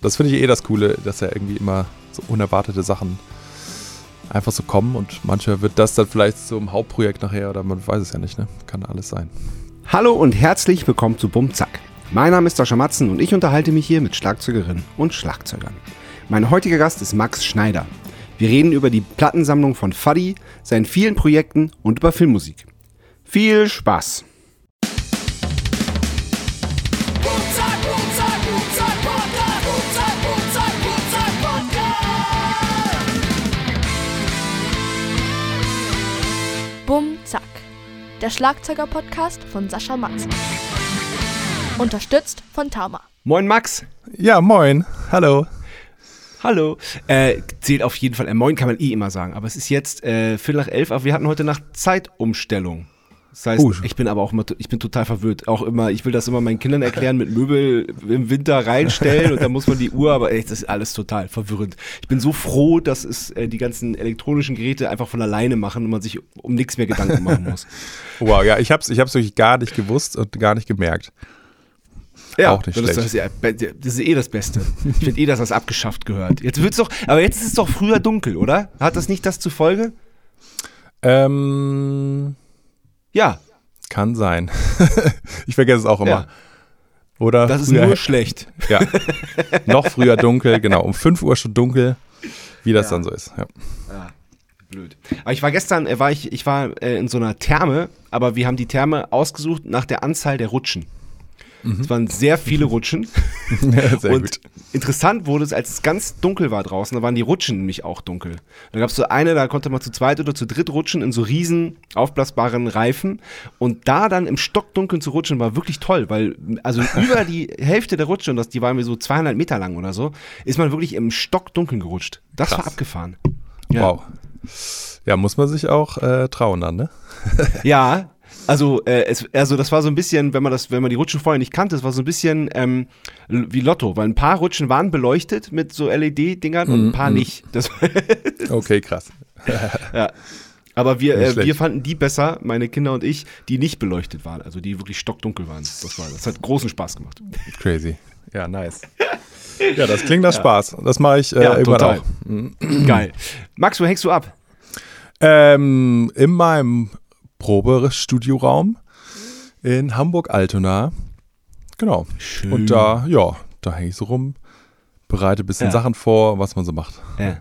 Das finde ich eh das Coole, dass ja irgendwie immer so unerwartete Sachen einfach so kommen und manchmal wird das dann vielleicht zum Hauptprojekt nachher oder man weiß es ja nicht, ne? Kann alles sein. Hallo und herzlich willkommen zu Bumzack. Mein Name ist Sascha Matzen und ich unterhalte mich hier mit Schlagzeugerinnen und Schlagzeugern. Mein heutiger Gast ist Max Schneider. Wir reden über die Plattensammlung von Fuddy, seinen vielen Projekten und über Filmmusik. Viel Spaß! Der Schlagzeuger-Podcast von Sascha Matzen. Unterstützt von Tama. Moin Max! Ja, moin. Hallo. Hallo. Äh, zählt auf jeden Fall. Äh, moin kann man eh immer sagen. Aber es ist jetzt äh, Viertel nach elf, aber wir hatten heute Nacht Zeitumstellung. Das heißt, Uh. ich bin aber auch immer, ich bin total verwirrt. Auch immer, ich will das immer meinen Kindern erklären, mit Möbel im Winter reinstellen und dann muss man die Uhr, aber echt, das ist alles total verwirrend. Ich bin so froh, dass es äh, die ganzen elektronischen Geräte einfach von alleine machen und man sich um nichts mehr Gedanken machen muss. Wow, ja, ich hab's, ich hab's wirklich gar nicht gewusst und gar nicht gemerkt. Auch nicht das, schlecht. Das ist, ja, das ist eh das Beste. Ich finde eh, dass das abgeschafft gehört. Jetzt wird's doch, aber jetzt ist es doch früher dunkel, oder? Hat das nicht das zur Folge? Ähm, Ja, kann sein. ich vergesse es auch immer. Ja. Oder? das ist nur schlecht. Ja. Noch früher dunkel, genau. Um 5 Uhr schon dunkel, wie das Ja. dann so ist. Ja. Ja, blöd. Aber ich war gestern, äh, war ich, ich war äh, in so einer Therme, aber wir haben die Therme ausgesucht nach der Anzahl der Rutschen. Es waren sehr viele Rutschen. Sehr und gut. interessant wurde es, als es ganz dunkel war draußen, da waren die Rutschen nämlich auch dunkel. Da gab es so eine, da konnte man zu zweit oder zu dritt rutschen in so riesen aufblasbaren Reifen. Und da dann im Stockdunkeln zu rutschen war wirklich toll, weil also über die Hälfte der Rutsche, und das, die waren mir so 200 Meter lang oder so, ist man wirklich im Stockdunkeln gerutscht. Das war Krass. abgefahren. Wow. Ja, muss man sich auch äh, trauen dann, ne? Ja, also, äh, es, also das war so ein bisschen, wenn man das, wenn man die Rutschen vorher nicht kannte, es war so ein bisschen ähm, wie Lotto, weil ein paar Rutschen waren beleuchtet mit so LED-Dingern und ein paar nicht. Das, Okay, krass. ja. Aber wir, äh, wir fanden die besser, meine Kinder und ich, die nicht beleuchtet waren, also die wirklich stockdunkel waren. Das, war, das hat großen Spaß gemacht. Crazy. Ja, nice. Ja, das klingt nach Spaß. Das mache ich äh, Ja, irgendwann total. auch. Geil. Max, wo hängst du ab? Ähm, in meinem Probestudioraum in Hamburg-Altona. Genau. Schön. Und da, ja, da hänge ich so rum, bereite ein bisschen Ja. Sachen vor, was man so macht. Ja.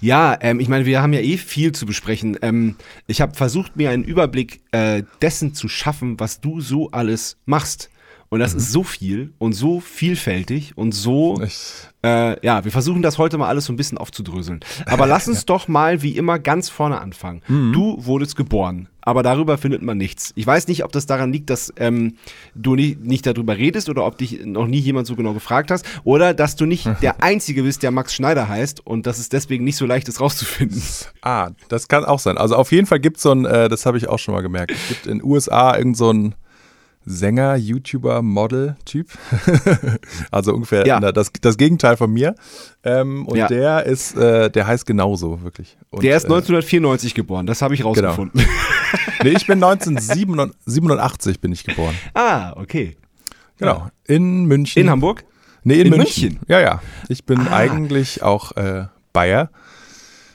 Ja, ähm, ich meine, wir haben ja eh viel zu besprechen. Ähm, ich habe versucht, mir einen Überblick äh, dessen zu schaffen, was du so alles machst. Und das ist so viel und so vielfältig und so. Äh, ja, wir versuchen das heute mal alles so ein bisschen aufzudröseln. Aber lass uns doch mal wie immer ganz vorne anfangen. Du wurdest geboren, aber darüber findet man nichts. Ich weiß nicht, ob das daran liegt, dass ähm, du nicht, nicht darüber redest oder ob dich noch nie jemand so genau gefragt hast oder dass du nicht der Einzige bist, der Max Schneider heißt und dass es deswegen nicht so leicht ist rauszufinden. ah, das kann auch sein. Also auf jeden Fall gibt es so ein, äh, das habe ich auch schon mal gemerkt, es gibt in den USA irgend so ein Sänger, YouTuber, Model-Typ. also ungefähr Ja. na, das, das Gegenteil von mir. Ähm, und Ja. der ist, äh, der heißt genauso, wirklich. Und, Der ist äh, 1994 geboren, das habe ich rausgefunden. Nee, ich bin 1987 bin ich geboren. ah, okay. Genau. In München. In Hamburg? Nee, in, In München. München? Ja, ja. Ich bin Ah. eigentlich auch äh, Bayer.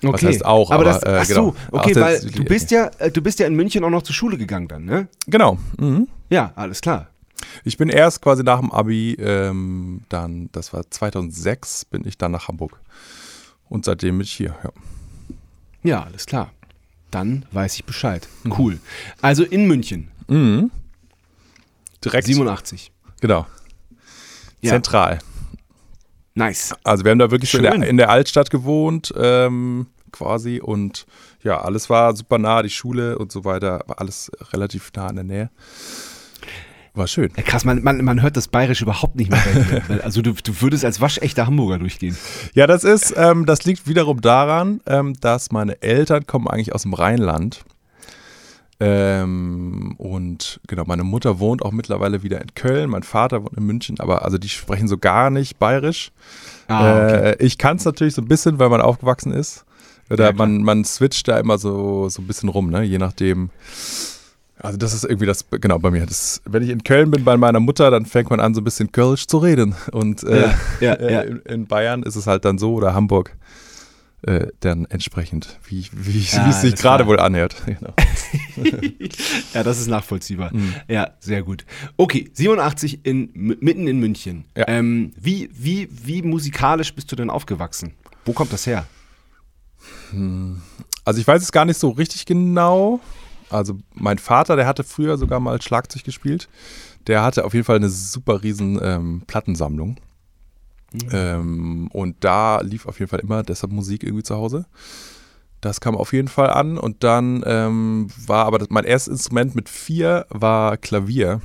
Okay. Was heißt auch, aber, aber, das, äh, ach so, genau. okay, Aus der weil du bist ja, äh, du bist ja in München auch noch zur Schule gegangen dann, ne? Genau. Mhm. Ja, alles klar. Ich bin erst quasi nach dem Abi, ähm, dann, das war 2006, bin ich dann nach Hamburg. Und seitdem bin ich hier. Ja. Ja, alles klar. Dann weiß ich Bescheid. Cool. Also in München, Mhm. Direkt. 87. Genau. Ja. Zentral. Nice. Also wir haben da wirklich so in Schön. der, in der Altstadt gewohnt, ähm, quasi. Und ja, alles war super nah, die Schule und so weiter, war alles relativ nah in der Nähe. War schön. Ja, krass, man, man, man hört das Bayerisch überhaupt nicht mehr. Also du, du würdest als waschechter Hamburger durchgehen. Ja, das ist, ähm, das liegt wiederum daran, ähm, dass meine Eltern kommen eigentlich aus dem Rheinland. Ähm, und genau, meine Mutter wohnt auch mittlerweile wieder in Köln, mein Vater wohnt in München, aber also die sprechen so gar nicht bayerisch. Ah, okay. äh, ich kann es natürlich so ein bisschen, weil man aufgewachsen ist. Oder Ja, man, man switcht da immer so, so ein bisschen rum, ne? je nachdem, Also das ist irgendwie das, genau bei mir. Das, wenn ich in Köln bin bei meiner Mutter, dann fängt man an, so ein bisschen Kölsch zu reden. Und äh, Ja, ja. In, in Bayern ist es halt dann so oder Hamburg äh, dann entsprechend, wie, wie, Ja, wie es sich gerade wohl anhört. Genau. ja, das ist nachvollziehbar. Mhm. Ja, sehr gut. Okay, 87 in, mitten in München. Ja. Ähm, wie, wie, wie musikalisch bist du denn aufgewachsen? Wo kommt das her? Also ich weiß es gar nicht so richtig genau. Also mein Vater, der hatte früher sogar mal Schlagzeug gespielt. Der hatte auf jeden Fall eine super riesen ähm, Plattensammlung. Ähm, und da lief auf jeden Fall immer deshalb Musik irgendwie zu Hause. Das kam auf jeden Fall an. Und dann ähm, war aber das, mein erstes Instrument mit vier war Klavier.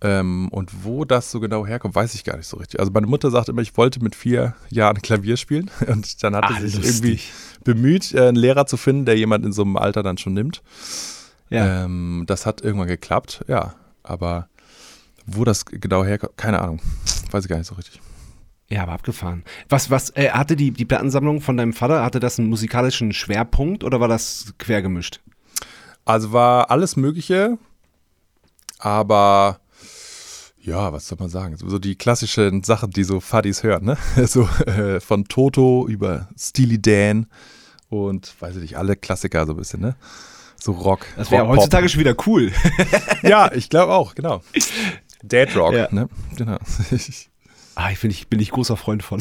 Ähm, und wo das so genau herkommt, weiß ich gar nicht so richtig. Also meine Mutter sagt immer, ich wollte mit vier Jahren Klavier spielen. Und dann hatte Ah, sie sich lustig. irgendwie bemüht, äh, einen Lehrer zu finden, der jemand in so einem Alter dann schon nimmt. Ja. Ähm, das hat irgendwann geklappt, ja. Aber wo das genau herkommt, keine Ahnung. Weiß ich gar nicht so richtig. Ja, aber abgefahren. Was, was, äh, hatte die, die Plattensammlung von deinem Vater, hatte das einen musikalischen Schwerpunkt oder war das quer gemischt? Also war alles Mögliche, aber ja, was soll man sagen? So die klassischen Sachen, die so Fadis hören, ne? So äh, von Toto über Steely Dan und weiß ich nicht, alle Klassiker so ein bisschen, ne? So Rock. Das wäre heutzutage schon wieder cool. Ja, ich glaube auch, genau. Dead Rock, Ja. ne? Genau. ah, ich, find, ich bin ich großer Freund von.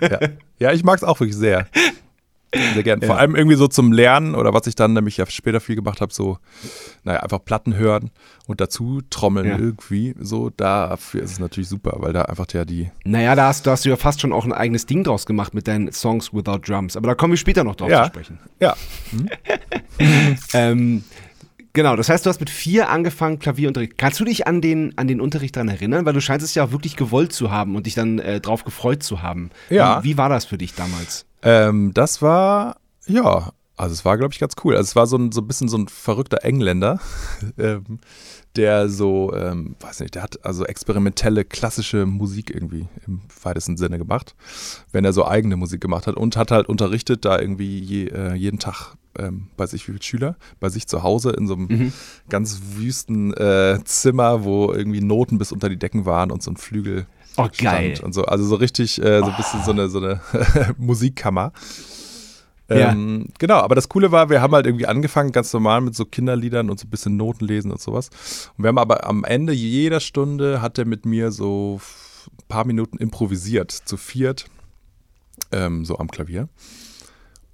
ja. ja, ich mag es auch wirklich sehr. Sehr gern. Vor Ja. allem irgendwie so zum Lernen oder was ich dann nämlich ja später viel gemacht habe, so, naja, einfach Platten hören und dazu trommeln Ja. irgendwie. So, dafür ist es natürlich super, weil da einfach ja die. naja, da hast, da hast du ja fast schon auch ein eigenes Ding draus gemacht mit deinen Songs Without Drums. Aber da kommen wir später noch drauf Ja. zu sprechen. Ja, Ähm, genau, das heißt, du hast mit vier angefangen Klavierunterricht. Kannst du dich an den, an den Unterricht daran erinnern? Weil du scheinst es ja auch wirklich gewollt zu haben und dich dann äh, drauf gefreut zu haben. Ja. Wie, wie war das für dich damals? ähm, das war, ja, also es war, glaube ich, ganz cool. Also es war so ein, so ein bisschen so ein verrückter Engländer, ähm, der so, ähm, weiß nicht, der hat also experimentelle, klassische Musik irgendwie im weitesten Sinne gemacht, wenn er so eigene Musik gemacht hat und hat halt unterrichtet da irgendwie je, äh, jeden Tag ähm, weiß ich wie viele Schüler, bei sich zu Hause in so einem ganz wüsten äh, Zimmer, wo irgendwie Noten bis unter die Decken waren und so ein Flügel Oh, geil. stand und so. Also so richtig, äh, so ein bisschen so eine, so eine Musikkammer. Ja. Ähm, Genau, aber das Coole war, wir haben halt irgendwie angefangen, ganz normal mit so Kinderliedern und so ein bisschen Noten lesen und sowas. Und wir haben aber am Ende jeder Stunde hat er mit mir so ein paar Minuten improvisiert, zu viert, ähm, so am Klavier.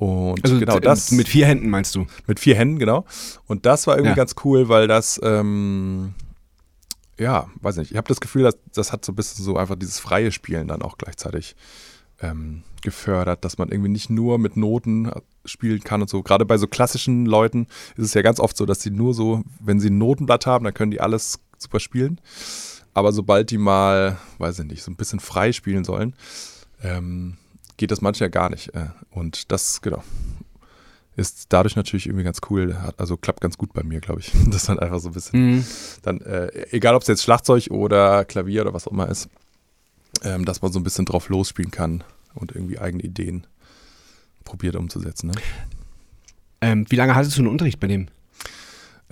Und Also genau das mit vier Händen meinst du? mit vier Händen, genau. Und das war irgendwie Ja. ganz cool, weil das, ähm, ja, weiß nicht, ich habe das Gefühl, dass das hat so ein bisschen so einfach dieses freie Spielen dann auch gleichzeitig ähm, gefördert, dass man irgendwie nicht nur mit Noten äh, spielen kann und so. Gerade bei so klassischen Leuten ist es ja ganz oft so, dass sie nur so, wenn sie ein Notenblatt haben, dann können die alles super spielen. Aber sobald die mal, weiß ich nicht, so ein bisschen frei spielen sollen, ähm, geht das manchmal gar nicht. Äh, und das, genau, ist dadurch natürlich irgendwie ganz cool. Also klappt ganz gut bei mir, glaube ich. Das dann einfach so ein bisschen, Mhm. dann, äh, egal ob es jetzt Schlagzeug oder Klavier oder was auch immer ist, ähm, dass man so ein bisschen drauf losspielen kann und irgendwie eigene Ideen probiert umzusetzen. Ne? Ähm, wie lange hattest du einen Unterricht bei dem?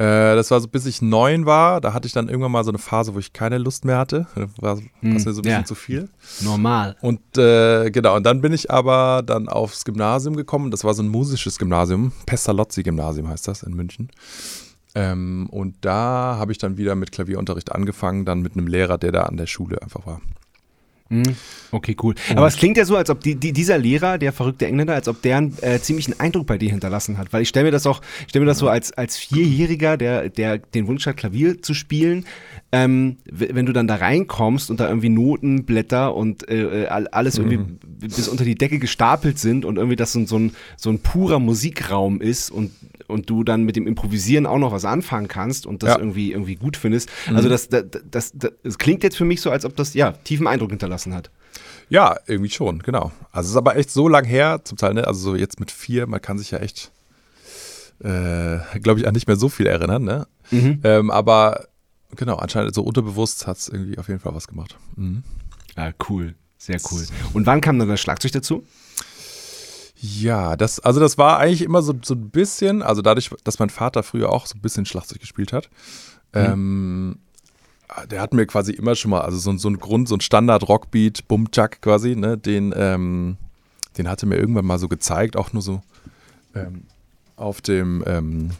Äh, das war so, bis ich neun war. Da hatte ich dann irgendwann mal so eine Phase, wo ich keine Lust mehr hatte. War Hm, mir so ein bisschen ja. zu viel. Normal. Und äh, genau, und dann bin ich aber dann aufs Gymnasium gekommen. Das war so ein musisches Gymnasium. Pestalozzi-Gymnasium heißt das in München. Ähm, und da habe ich dann wieder mit Klavierunterricht angefangen, dann mit einem Lehrer, der da an der Schule einfach war. Mhm. Okay, cool. Aber es klingt ja so, als ob die, die, dieser Lehrer, der verrückte Engländer, als ob der einen äh, ziemlichen Eindruck bei dir hinterlassen hat. Weil ich stelle mir das auch, ich stelle mir das so als, als Vierjähriger, der, der den Wunsch hat, Klavier zu spielen, ähm, wenn du dann da reinkommst und da irgendwie Notenblätter und äh, äh, all- alles irgendwie b- bis unter die Decke gestapelt sind und irgendwie das so, so, ein, so ein purer Musikraum ist und, und du dann mit dem Improvisieren auch noch was anfangen kannst und das Ja. irgendwie, irgendwie gut findest. Also das, das, das, das, das klingt jetzt für mich so, als ob das ja tiefen Eindruck hinterlassen hat. Ja, irgendwie schon, genau. Also es ist aber echt so lang her, zum Teil, ne? Also so jetzt mit vier, man kann sich ja echt, äh, glaube ich, an nicht mehr so viel erinnern, ne? Ähm, aber genau, anscheinend so unterbewusst hat es irgendwie auf jeden Fall was gemacht. Mhm. Ah, cool. Sehr cool. Und wann kam dann das Schlagzeug dazu? Ja, das, also das war eigentlich immer so, so ein bisschen, also dadurch, dass mein Vater früher auch so ein bisschen Schlagzeug gespielt hat, ähm, der hat mir quasi immer schon mal, also so, so ein Grund, so ein Standard-Rockbeat, Bum-Chuck quasi, ne, den, ähm, den hatte mir irgendwann mal so gezeigt, auch nur so ähm, auf dem, ähm,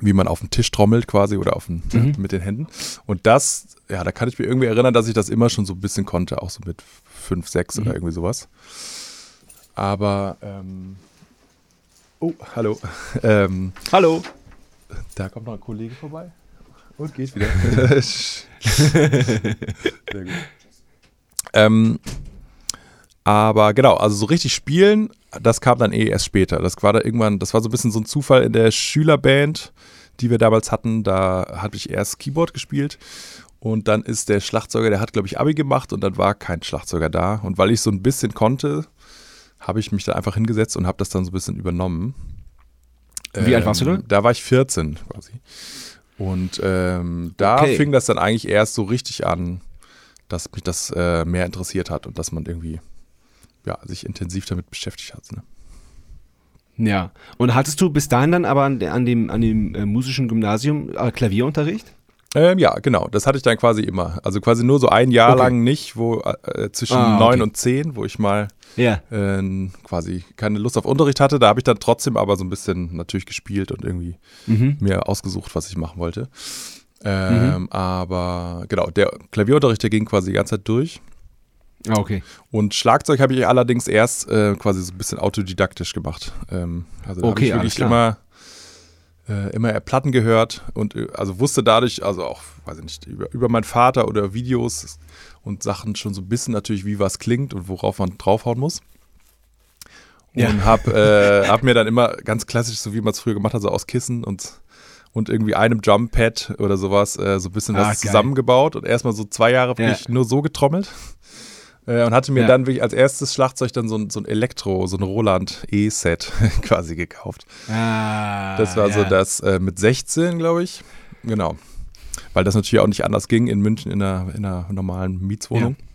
wie man auf den Tisch trommelt quasi oder auf den, Mhm. mit den Händen. Und das, ja, da kann ich mir irgendwie erinnern, dass ich das immer schon so ein bisschen konnte, auch so mit fünf, sechs Mhm. oder irgendwie sowas. Aber, ähm, oh, hallo. ähm, Hallo. da kommt noch ein Kollege vorbei und geht wieder. Sehr gut. Ähm, aber genau, also so richtig spielen, das kam dann eh erst später. Das war da irgendwann, das war so ein bisschen so ein Zufall in der Schülerband, die wir damals hatten. Da hatte ich erst Keyboard gespielt und dann ist der Schlagzeuger, der hat glaube ich Abi gemacht und dann war kein Schlagzeuger da. Und weil ich so ein bisschen konnte, habe ich mich da einfach hingesetzt und habe das dann so ein bisschen übernommen. Wie alt warst du da? Ähm, Da war ich 14 quasi. Und ähm, da Okay. fing das dann eigentlich erst so richtig an, dass mich das äh, mehr interessiert hat und dass man irgendwie ja, sich intensiv damit beschäftigt hat. Ne? Ja. Und hattest du bis dahin dann aber an, an dem, an dem äh, musischen Gymnasium äh, Klavierunterricht? Ähm, ja, genau. Das hatte ich dann quasi immer. Also quasi nur so ein Jahr Okay. lang nicht, wo äh, zwischen Ah, neun okay. und zehn, wo ich mal Ja. äh, quasi keine Lust auf Unterricht hatte. Da habe ich dann trotzdem aber so ein bisschen natürlich gespielt und irgendwie Mhm. mir ausgesucht, was ich machen wollte. Ähm, Aber genau, der Klavierunterricht, der ging quasi die ganze Zeit durch. Ah, okay. Und Schlagzeug habe ich allerdings erst äh, quasi so ein bisschen autodidaktisch gemacht. Ähm, also Okay, habe ich wirklich immer, äh, immer eher Platten gehört und äh, also wusste dadurch, also auch, weiß ich nicht, über, über meinen Vater oder Videos und Sachen schon so ein bisschen natürlich, wie was klingt und worauf man draufhauen muss. Ja. Und habe äh, hab mir dann immer ganz klassisch, so wie man es früher gemacht hat, so aus Kissen und, und irgendwie einem Jump-Pad oder sowas, äh, so ein bisschen Ah, was geil. zusammengebaut und erstmal so zwei Jahre Ja. wirklich nur so getrommelt. Äh, und hatte mir Ja. dann wirklich als erstes Schlagzeug dann so ein, so ein Elektro, so ein Roland E-Set quasi gekauft. Ah, Das war so ja. das äh, mit 16, glaube ich. Genau. Weil das natürlich auch nicht anders ging in München in einer, in einer normalen Mietswohnung. Ja.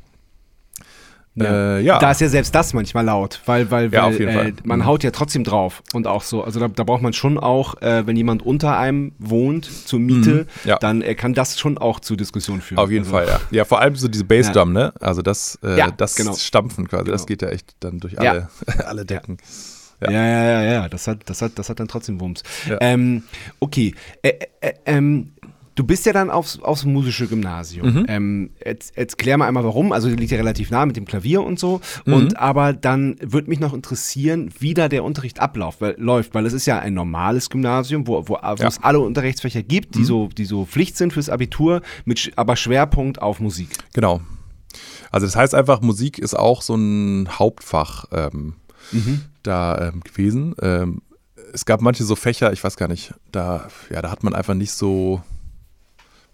Äh, ja. Da ist ja selbst das manchmal laut, weil, weil, Ja, weil äh, man Mhm. haut ja trotzdem drauf und auch so. Also da, da braucht man schon auch, äh, wenn jemand unter einem wohnt zur Miete, Mhm. Ja. dann äh, kann das schon auch zu Diskussionen führen. Auf jeden also, Fall, ja. Ja, vor allem so diese Bassdrum, ne? Also das, äh, Ja, das genau. Stampfen quasi, das Genau. geht ja echt dann durch Ja. alle, alle Decken. Ja, ja, ja, ja, das hat, das hat, das hat dann trotzdem Wumms. Ja. Ähm, okay, äh, äh, ähm, du bist ja dann aufs, aufs musische Gymnasium. Mhm. Ähm, jetzt, jetzt klär mal einmal warum, also liegt ja relativ nah mit dem Klavier und so. Mhm. Und aber dann würde mich noch interessieren, wie da der Unterricht abläuft, weil, läuft, weil es ist ja ein normales Gymnasium, wo, wo, wo Ja. Mhm. es alle Unterrichtsfächer gibt, die, so, die so Pflicht sind fürs Abitur, mit, aber Schwerpunkt auf Musik. Genau. Also das heißt einfach, Musik ist auch so ein Hauptfach ähm, da ähm, gewesen. Ähm, es gab manche so Fächer, ich weiß gar nicht, da, ja, da hat man einfach nicht so,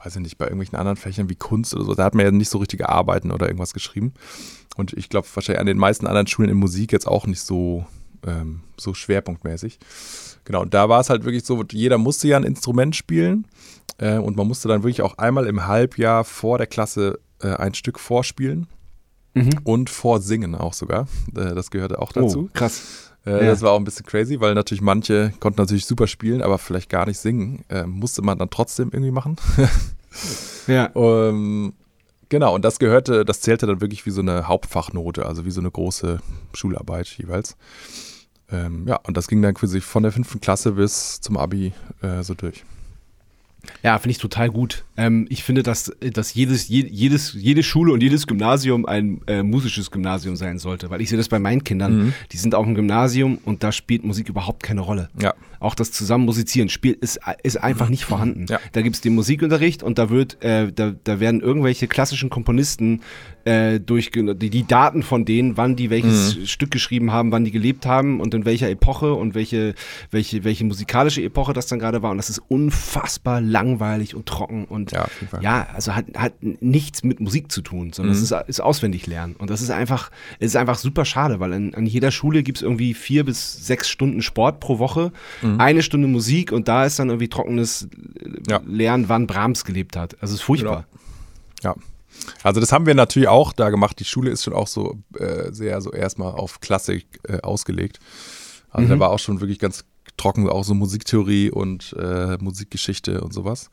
weiß ich nicht, bei irgendwelchen anderen Fächern wie Kunst oder so, da hat man ja nicht so richtige Arbeiten oder irgendwas geschrieben. Und ich glaube wahrscheinlich an den meisten anderen Schulen in Musik jetzt auch nicht so, ähm, so schwerpunktmäßig. Genau, und da war es halt wirklich so, jeder musste ja ein Instrument spielen äh, und man musste dann wirklich auch einmal im Halbjahr vor der Klasse äh, ein Stück vorspielen und vorsingen auch sogar. Äh, das gehörte auch dazu. Oh, krass. Äh, Ja. Das war auch ein bisschen crazy, weil natürlich manche konnten natürlich super spielen, aber vielleicht gar nicht singen. Äh, musste man dann trotzdem irgendwie machen. Ja. ähm, genau, und das gehörte, das zählte dann wirklich wie so eine Hauptfachnote, also wie so eine große Schularbeit jeweils. Ähm, ja, und das ging dann quasi von der fünften Klasse bis zum Abi äh, so durch. Ja, finde ich total gut. Ähm, ich finde, dass, dass jedes, je, jedes, jede Schule und jedes Gymnasium ein äh, musisches Gymnasium sein sollte. Weil ich sehe das bei meinen Kindern. Mhm. Die sind auf dem Gymnasium und da spielt Musik überhaupt keine Rolle. Ja. Auch das zusammen musizieren spielt ist, ist einfach nicht vorhanden. Ja. Da gibt es den Musikunterricht und da wird, äh, da, da werden irgendwelche klassischen Komponisten äh, durch die, die Daten von denen, wann die welches Mhm. Stück geschrieben haben, wann die gelebt haben und in welcher Epoche und welche, welche, welche musikalische Epoche das dann gerade war. Und das ist unfassbar langweilig und trocken und Ja, ja, also hat, hat nichts mit Musik zu tun, sondern Mhm. es ist, ist auswendig lernen. Und das ist einfach, ist einfach super schade, weil an, an jeder Schule gibt es irgendwie vier bis sechs Stunden Sport pro Woche, eine Stunde Musik und da ist dann irgendwie trockenes Ja. Lernen, wann Brahms gelebt hat. Also es ist furchtbar. Ja. Also das haben wir natürlich auch da gemacht. Die Schule ist schon auch so äh, sehr so erstmal auf Klassik äh, ausgelegt. Also da war auch schon wirklich ganz trocken, auch so Musiktheorie und äh, Musikgeschichte und sowas.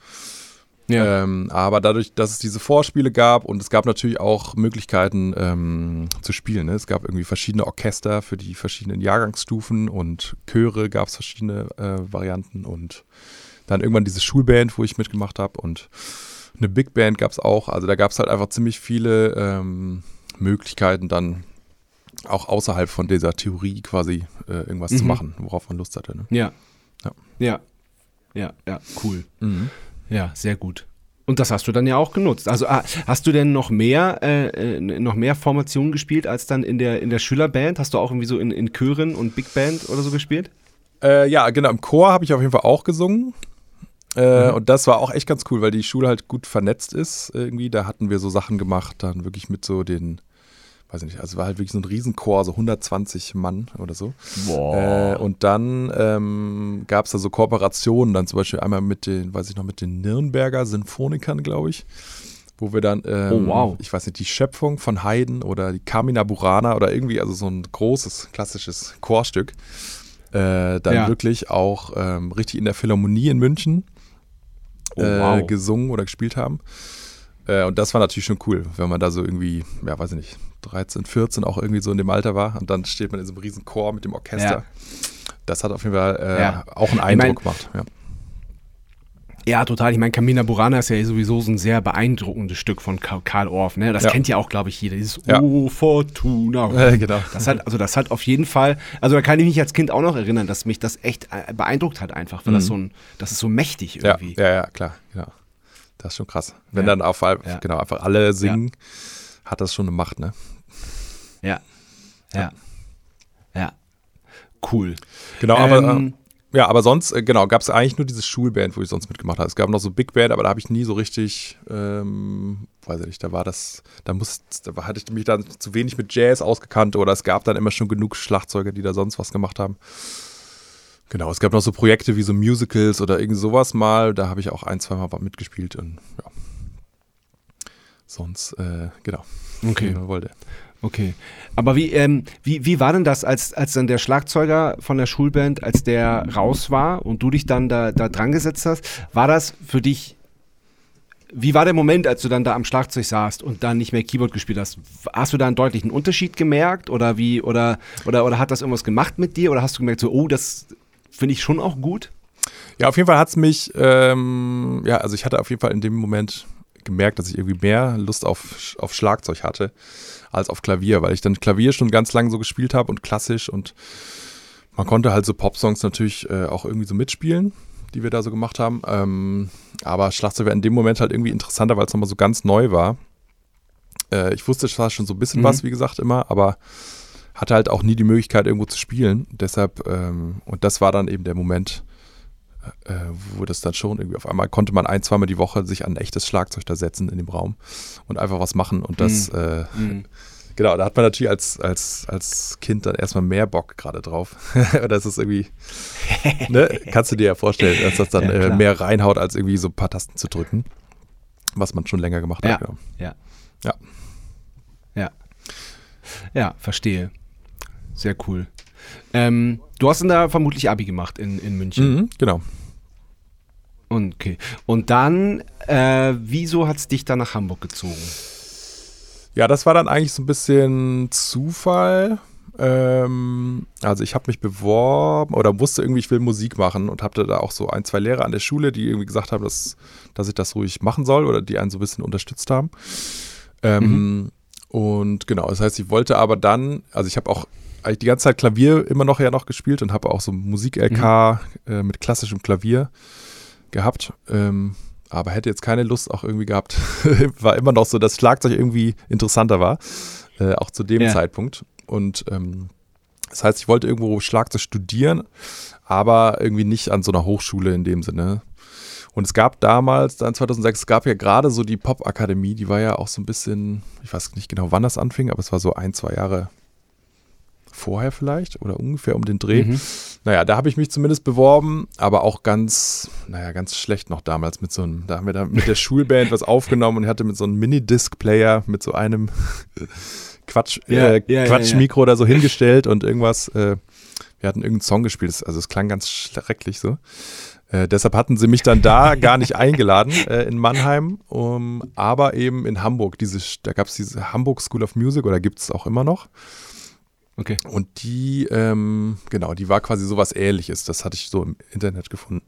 Ähm, aber dadurch, dass es diese Vorspiele gab und es gab natürlich auch Möglichkeiten ähm, zu spielen. Ne? Es gab irgendwie verschiedene Orchester für die verschiedenen Jahrgangsstufen und Chöre gab es verschiedene äh, Varianten und dann irgendwann diese Schulband, wo ich mitgemacht habe und eine Big Band gab es auch. Also da gab es halt einfach ziemlich viele ähm, Möglichkeiten dann auch außerhalb von dieser Theorie quasi äh, irgendwas zu Mhm. machen, worauf man Lust hatte. Ne? Ja. Ja. Ja. Ja, ja, cool. Ja, sehr gut. Und das hast du dann ja auch genutzt. Also ah, hast du denn noch mehr, äh, äh, noch mehr Formationen gespielt als dann in der, in der Schülerband? Hast du auch irgendwie so in, in Chören und Big Band oder so gespielt? Äh, ja, genau. Im Chor habe ich auf jeden Fall auch gesungen. Äh, Und das war auch echt ganz cool, weil die Schule halt gut vernetzt ist irgendwie. Da hatten wir so Sachen gemacht, dann wirklich mit so den, weiß ich nicht, also war halt wirklich so ein Riesenchor, so 120 Mann oder so. Äh, und dann ähm, gab es da so Kooperationen, dann zum Beispiel einmal mit den, weiß ich noch, mit den Nürnberger Sinfonikern, glaube ich. Wo wir dann, ähm, Oh, wow. ich weiß nicht, die Schöpfung von Haydn oder die Carmina Burana oder irgendwie, also so ein großes, klassisches Chorstück, äh, dann Ja. wirklich auch ähm, richtig in der Philharmonie in München Oh, äh, wow. gesungen oder gespielt haben. Äh, und das war natürlich schon cool, wenn man da so irgendwie, ja, weiß ich nicht, 13, 14 auch irgendwie so in dem Alter war und dann steht man in so einem riesen Chor mit dem Orchester. Ja. Das hat auf jeden Fall äh, Ja. auch einen Ich Eindruck mein- gemacht. Ja. Ja, total. Ich meine, Camina Burana ist ja sowieso so ein sehr beeindruckendes Stück von Ka- Karl Orff. Ne? Das Ja. kennt ja auch, glaube ich, jeder. Dieses Ja. Oh, Fortuna. Äh, genau. Das hat, also das hat auf jeden Fall, also da kann ich mich als Kind auch noch erinnern, dass mich das echt äh, beeindruckt hat einfach, weil das so ein, das ist so mächtig Mhm. Ja, irgendwie. ja, ja, klar, genau. Das ist schon krass. Wenn Ja. dann auf, Ja. genau, einfach alle singen, hat das schon eine Macht, ne? Ja. Ja. Ja. Cool. Genau, aber Ähm, äh, ja, aber sonst, äh, genau, gab es eigentlich nur diese Schulband, wo ich sonst mitgemacht habe. Es gab noch so Big Band, aber da habe ich nie so richtig, ähm, weiß ich nicht, da war das, da muss, da hatte ich mich dann zu wenig mit Jazz ausgekannt oder es gab dann immer schon genug Schlagzeuger, die da sonst was gemacht haben. Genau, es gab noch so Projekte wie so Musicals oder irgend sowas mal, da habe ich auch ein, zwei Mal mitgespielt und ja. Sonst, äh, genau. Okay. wollte. Okay. Aber wie, ähm, wie, wie war denn das, als, als dann der Schlagzeuger von der Schulband, als der raus war und du dich dann da, da dran gesetzt hast, war das für dich, wie war der Moment, als du dann da am Schlagzeug saßt und dann nicht mehr Keyboard gespielt hast? Hast du da einen deutlichen Unterschied gemerkt oder wie, oder, oder, oder hat das irgendwas gemacht mit dir oder hast du gemerkt so, oh, das finde ich schon auch gut? Ja, auf jeden Fall hat es mich, ähm, ja, also ich hatte auf jeden Fall in dem Moment gemerkt, dass ich irgendwie mehr Lust auf, auf Schlagzeug hatte als auf Klavier, weil ich dann Klavier schon ganz lange so gespielt habe und klassisch und man konnte halt so Popsongs natürlich äh, auch irgendwie so mitspielen, die wir da so gemacht haben. Ähm, aber Schlagzeug war in dem Moment halt irgendwie interessanter, weil es nochmal so ganz neu war. Äh, ich wusste zwar schon so ein bisschen Mhm. was, wie gesagt, immer, aber hatte halt auch nie die Möglichkeit, irgendwo zu spielen. Deshalb, ähm, und das war dann eben der Moment, äh, wo das dann schon irgendwie auf einmal konnte man ein, zweimal die Woche sich an ein echtes Schlagzeug da setzen in dem Raum und einfach was machen. Und das, äh, genau, da hat man natürlich als, als, als Kind dann erstmal mehr Bock gerade drauf. das ist irgendwie, ne, kannst du dir ja vorstellen, dass das dann Ja, äh, mehr reinhaut, als irgendwie so ein paar Tasten zu drücken. Was man schon länger gemacht Ja. hat. Genau. Ja. Ja. Ja. Ja, verstehe. Sehr cool. Ähm, du hast dann da vermutlich Abi gemacht in, in München. Mhm, genau. Und, okay. Und dann, äh, wieso hat es dich dann nach Hamburg gezogen? Ja, das war dann eigentlich so ein bisschen Zufall. Ähm, also ich habe mich beworben oder wusste irgendwie, ich will Musik machen und hatte da auch so ein, zwei Lehrer an der Schule, die irgendwie gesagt haben, dass, dass ich das ruhig machen soll oder die einen so ein bisschen unterstützt haben. Ähm, Und genau, das heißt, ich wollte aber dann, also ich habe auch die ganze Zeit Klavier immer noch ja noch gespielt und habe auch so Musik-LK äh, mit klassischem Klavier gehabt. Ähm, aber hätte jetzt keine Lust auch irgendwie gehabt. war immer noch so, dass Schlagzeug irgendwie interessanter war, äh, auch zu dem Ja. Zeitpunkt. Und ähm, das heißt, ich wollte irgendwo Schlagzeug studieren, aber irgendwie nicht an so einer Hochschule in dem Sinne. Und es gab damals, dann 2006, es gab ja gerade so die Pop-Akademie, die war ja auch so ein bisschen, ich weiß nicht genau, wann das anfing, aber es war so ein, zwei Jahre vorher vielleicht oder ungefähr um den Dreh. Mhm. naja, da habe ich mich zumindest beworben, aber auch ganz, naja, ganz schlecht noch damals mit so einem, da haben wir da mit der Schulband was aufgenommen und hatte mit so einem Minidisc-Player mit so einem Quatsch, Ja, äh, ja, ja, Quatschmikro da so hingestellt und irgendwas, äh, wir hatten irgendeinen Song gespielt, also es klang ganz schrecklich so. Äh, deshalb hatten sie mich dann da gar nicht eingeladen äh, in Mannheim, um, aber eben in Hamburg. Diese, da gab es diese Hamburg School of Music oder gibt es auch immer noch. Okay. Und die, ähm, genau, die war quasi sowas ähnliches. Das hatte ich so im Internet gefunden.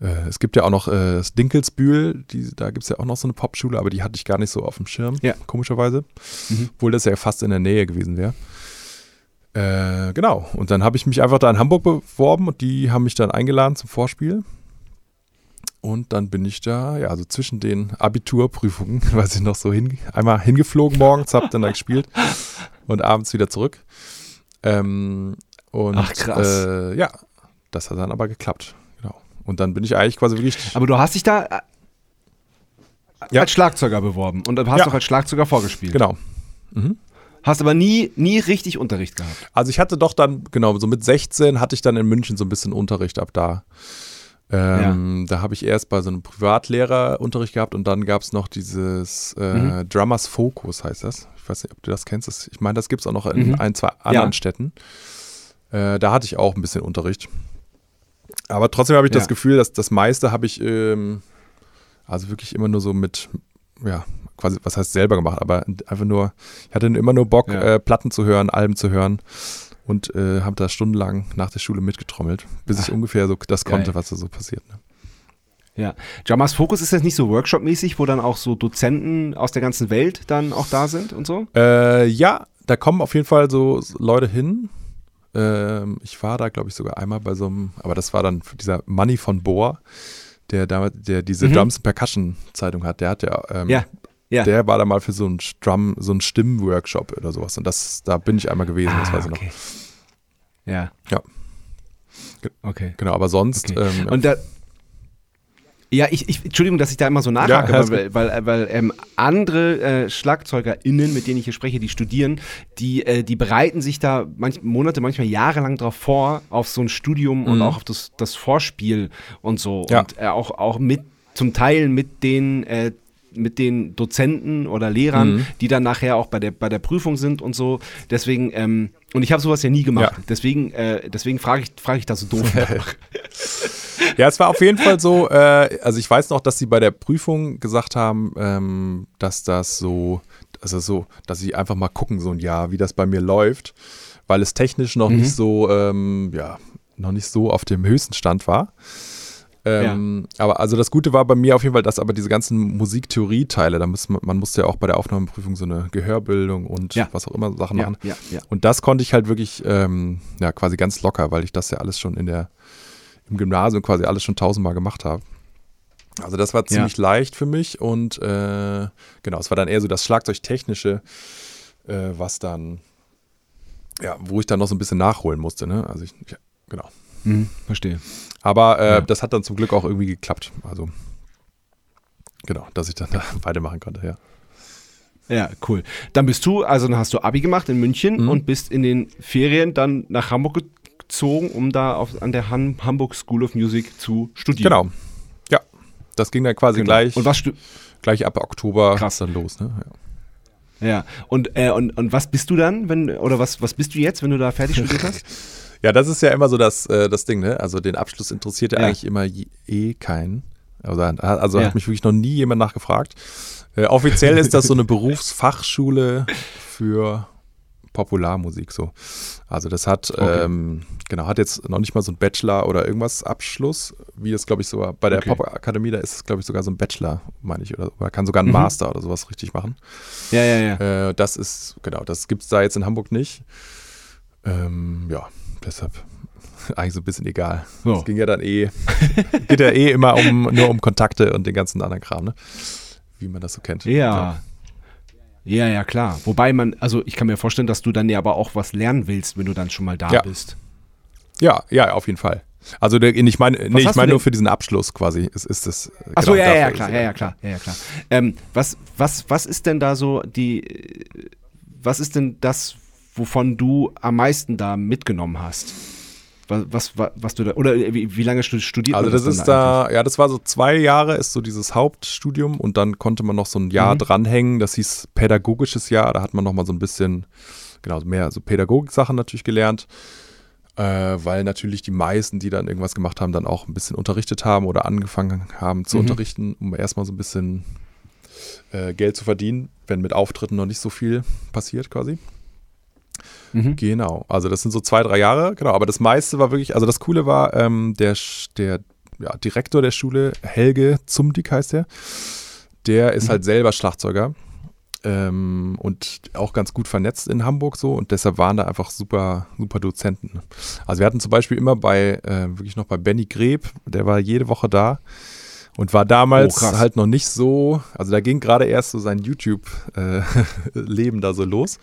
Äh, es gibt ja auch noch äh, das Dinkelsbühl, die, da gibt es ja auch noch so eine Popschule, aber die hatte ich gar nicht so auf dem Schirm, Ja. komischerweise. Mhm. Obwohl das ja fast in der Nähe gewesen wäre. Äh, genau, und dann habe ich mich einfach da in Hamburg beworben und die haben mich dann eingeladen zum Vorspiel. Und dann bin ich da, ja, also zwischen den Abiturprüfungen, weiß ich noch so hin, einmal hingeflogen morgens, hab dann da gespielt und abends wieder zurück. Ähm, und Ach, krass. Äh, ja, das hat dann aber geklappt. Genau. Und dann bin ich eigentlich quasi wirklich. Aber du hast dich da äh, Ja. als Schlagzeuger beworben und hast Ja. auch als Schlagzeuger vorgespielt. Genau. Hast aber nie, nie richtig Unterricht gehabt. Also ich hatte doch dann, genau, so mit 16 hatte ich dann in München so ein bisschen Unterricht ab da. Ähm, Da habe ich erst bei so einem Privatlehrer Unterricht gehabt und dann gab es noch dieses äh, Mhm. Drummers Focus, heißt das. Ich weiß nicht, ob du das kennst. Das, ich meine, das gibt es auch noch in Mhm. ein, zwei anderen Ja. Städten. Äh, da hatte ich auch ein bisschen Unterricht. Aber trotzdem habe ich Ja. das Gefühl, dass das meiste habe ich ähm, also wirklich immer nur so mit, ja, quasi, was heißt selber gemacht, aber einfach nur, ich hatte immer nur Bock, Ja. äh, Platten zu hören, Alben zu hören und äh, habe da stundenlang nach der Schule mitgetrommelt, bis ich ungefähr so das konnte, geil. was da so passiert. Ne? Ja. Jamas Focus ist jetzt nicht so Workshop-mäßig, wo dann auch so Dozenten aus der ganzen Welt dann auch da sind und so? Äh, ja, da kommen auf jeden Fall so Leute hin. Ähm, ich war da, glaube ich, sogar einmal bei so einem, aber das war dann dieser Money von Bohr, der damals, der diese Mhm. Drums Percussion Zeitung hat. Der hat ja, ähm, Ja. Ja. der war da mal für so einen Drum, so einen Stimmworkshop oder sowas. Und das, da bin ich einmal gewesen, das Ah, weiß ich noch. okay. Ja. Ja. Ge- Okay. Genau, aber sonst, Okay. ähm, Und da. Ja, ich, ich, Entschuldigung, dass ich da immer so nachhake, Ja, weil, weil, weil ähm, andere äh, SchlagzeugerInnen, mit denen ich hier spreche, die studieren, die, äh, die bereiten sich da manch, Monate, manchmal jahrelang drauf vor, auf so ein Studium und Mhm. auch auf das, das Vorspiel und so. Ja. Und äh, auch, auch mit, zum Teil mit den, äh, mit den Dozenten oder Lehrern, Mhm. die dann nachher auch bei der, bei der Prüfung sind und so. Deswegen, ähm, und ich habe sowas ja nie gemacht. Ja. Deswegen, äh, deswegen frage ich, frage ich da so doof nach. Ja, es war auf jeden Fall so, äh, also ich weiß noch, dass sie bei der Prüfung gesagt haben, ähm, dass das so, also so, dass sie einfach mal gucken, so ein Jahr, wie das bei mir läuft, weil es technisch noch Mhm. nicht so, ähm, ja, noch nicht so auf dem höchsten Stand war. Ähm, Aber also das Gute war bei mir auf jeden Fall, dass aber diese ganzen Musiktheorie-Teile, da muss man, man musste ja auch bei der Aufnahmeprüfung so eine Gehörbildung und Ja. was auch immer Sachen Ja, machen. ja, ja. Und das konnte ich halt wirklich, ähm, ja, quasi ganz locker, weil ich das ja alles schon in der, im Gymnasium quasi alles schon tausendmal gemacht habe. Also das war ziemlich leicht für mich und äh, genau, es war dann eher so das Schlagzeugtechnische, äh, was dann, ja, wo ich dann noch so ein bisschen nachholen musste, ne? Also ich, ja, genau. Mhm, verstehe. Aber äh, Ja. das hat dann zum Glück auch irgendwie geklappt. Also genau, dass ich dann da weitermachen konnte, ja. Ja, cool. Dann bist du, also dann hast du Abi gemacht in München Mhm. und bist in den Ferien dann nach Hamburg gezogen, um da auf, an der Han Hamburg School of Music zu studieren. Genau. Ja. Das ging dann quasi Genau. gleich, Und was gleich ab Oktober Krass. dann los, ne? Ja. ja. Und, äh, und, und was bist du dann, wenn, oder was, was bist du jetzt, wenn du da fertig studiert hast? Ja, das ist ja immer so das, äh, das Ding, ne? Also den Abschluss interessiert ja, Ja. eigentlich immer je, eh keinen. Also, also Ja. hat mich wirklich noch nie jemand nachgefragt. Äh, offiziell ist das so eine Berufsfachschule für Popularmusik so. Also das hat, Okay. ähm, genau, hat jetzt noch nicht mal so ein Bachelor oder irgendwas Abschluss, wie das glaube ich sogar bei der Okay. Popakademie, da ist es glaube ich sogar so ein Bachelor, meine ich, oder, oder kann sogar ein Mhm. Master oder sowas richtig machen. Ja, ja, ja. Äh, das ist, genau, das gibt es da jetzt in Hamburg nicht. Ähm, ja, deshalb eigentlich so ein bisschen egal. So. Es ging ja dann eh, geht ja eh immer um, nur um Kontakte und den ganzen anderen Kram, ne? Wie man das so kennt. Ja. Ja, ja, klar. Wobei man, also ich kann mir vorstellen, dass du dann ja aber auch was lernen willst, wenn du dann schon mal da Ja. bist. Ja, ja, auf jeden Fall. Also ich meine, nee, ich meine nur für diesen Abschluss quasi. Ist, ist das, Ach so, genau, ja, ja, klar, ja, ja, klar, ja, ja, klar. Ähm, was, was, was ist denn da so die, was ist denn das, wovon du am meisten da mitgenommen hast? Was, was, wa- was du da, oder wie, wie lange stu- studiert Also das dann ist eigentlich? da, ja, das war so zwei Jahre, ist so dieses Hauptstudium und dann konnte man noch so ein Jahr Mhm. dranhängen. Das hieß pädagogisches Jahr. Da hat man noch mal so ein bisschen, genau, mehr so Pädagogik-Sachen natürlich gelernt, äh, weil natürlich die meisten, die dann irgendwas gemacht haben, dann auch ein bisschen unterrichtet haben oder angefangen haben zu Mhm. unterrichten, um erstmal so ein bisschen äh, Geld zu verdienen, wenn mit Auftritten noch nicht so viel passiert quasi. Mhm. Genau, also das sind so zwei, drei Jahre, genau, aber das meiste war wirklich, also das Coole war, ähm, der, der ja, Direktor der Schule, Helge Zumdick heißt der, der ist Mhm. halt selber Schlagzeuger ähm, und auch ganz gut vernetzt in Hamburg so und deshalb waren da einfach super, super Dozenten. Also wir hatten zum Beispiel immer bei, äh, wirklich noch bei Benny Greb, der war jede Woche da und war damals Oh, halt noch nicht so, also da ging gerade erst so sein YouTube-Leben da so los.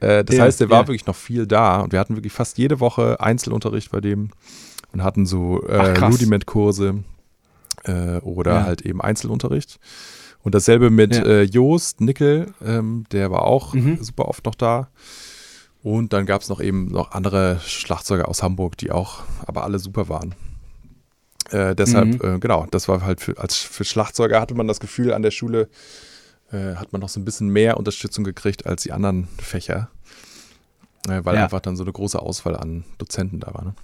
Äh, das Ja, heißt, der war ja. wirklich noch viel da und wir hatten wirklich fast jede Woche Einzelunterricht bei dem und hatten so äh. Rudimentkurse äh, oder Ja. halt eben Einzelunterricht. Und dasselbe mit äh, Joost Nickel, ähm, der war auch Mhm. super oft noch da. Und dann gab es noch eben noch andere Schlagzeuger aus Hamburg, die auch, aber alle super waren. Äh, deshalb, Mhm. äh, genau, das war halt für, als für Schlagzeuger hatte man das Gefühl, an der Schule äh, hat man noch so ein bisschen mehr Unterstützung gekriegt als die anderen Fächer. Äh, weil Ja. einfach dann so eine große Auswahl an Dozenten da war. Ne?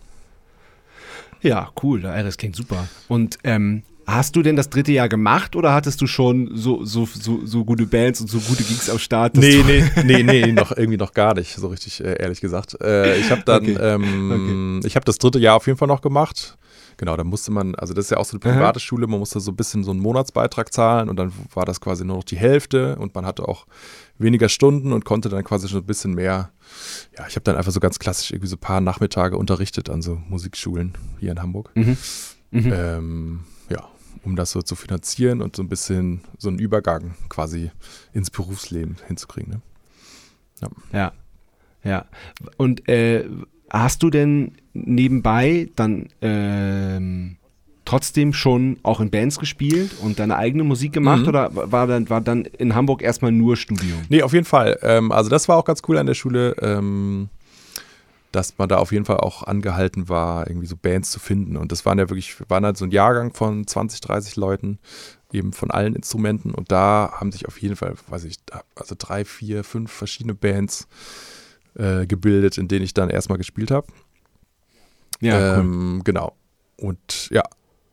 Ja, cool, das klingt super. Und ähm, hast du denn das dritte Jahr gemacht oder hattest du schon so, so, so, so gute Bands und so gute Gigs am Start? Nee, nee, nee, nee, noch irgendwie noch gar nicht, so richtig, äh, ehrlich gesagt. Äh, ich habe dann, Okay. ähm, ich habe das dritte Jahr auf jeden Fall noch gemacht. Genau, da musste man, also das ist ja auch so eine Aha. private Schule, man musste so ein bisschen so einen Monatsbeitrag zahlen und dann war das quasi nur noch die Hälfte und man hatte auch weniger Stunden und konnte dann quasi schon ein bisschen mehr, ja, ich habe dann einfach so ganz klassisch irgendwie so ein paar Nachmittage unterrichtet an so Musikschulen hier in Hamburg. Mhm. Mhm. Ähm, ja, um das so zu finanzieren und so ein bisschen so einen Übergang quasi ins Berufsleben hinzukriegen. Ne? Ja, ja. Und äh, hast du denn nebenbei dann ähm, trotzdem schon auch in Bands gespielt und deine eigene Musik gemacht Mhm. oder war dann, war dann in Hamburg erstmal nur Studium? Nee, auf jeden Fall. Ähm, also das war auch ganz cool an der Schule, ähm, dass man da auf jeden Fall auch angehalten war, irgendwie so Bands zu finden. Und das waren ja wirklich, wir waren halt so ein Jahrgang von 20, 30 Leuten, eben von allen Instrumenten. Und da haben sich auf jeden Fall, weiß ich, also drei, vier, fünf verschiedene Bands äh, gebildet, in denen ich dann erstmal gespielt habe. Ja, cool. ähm, Genau. Und ja,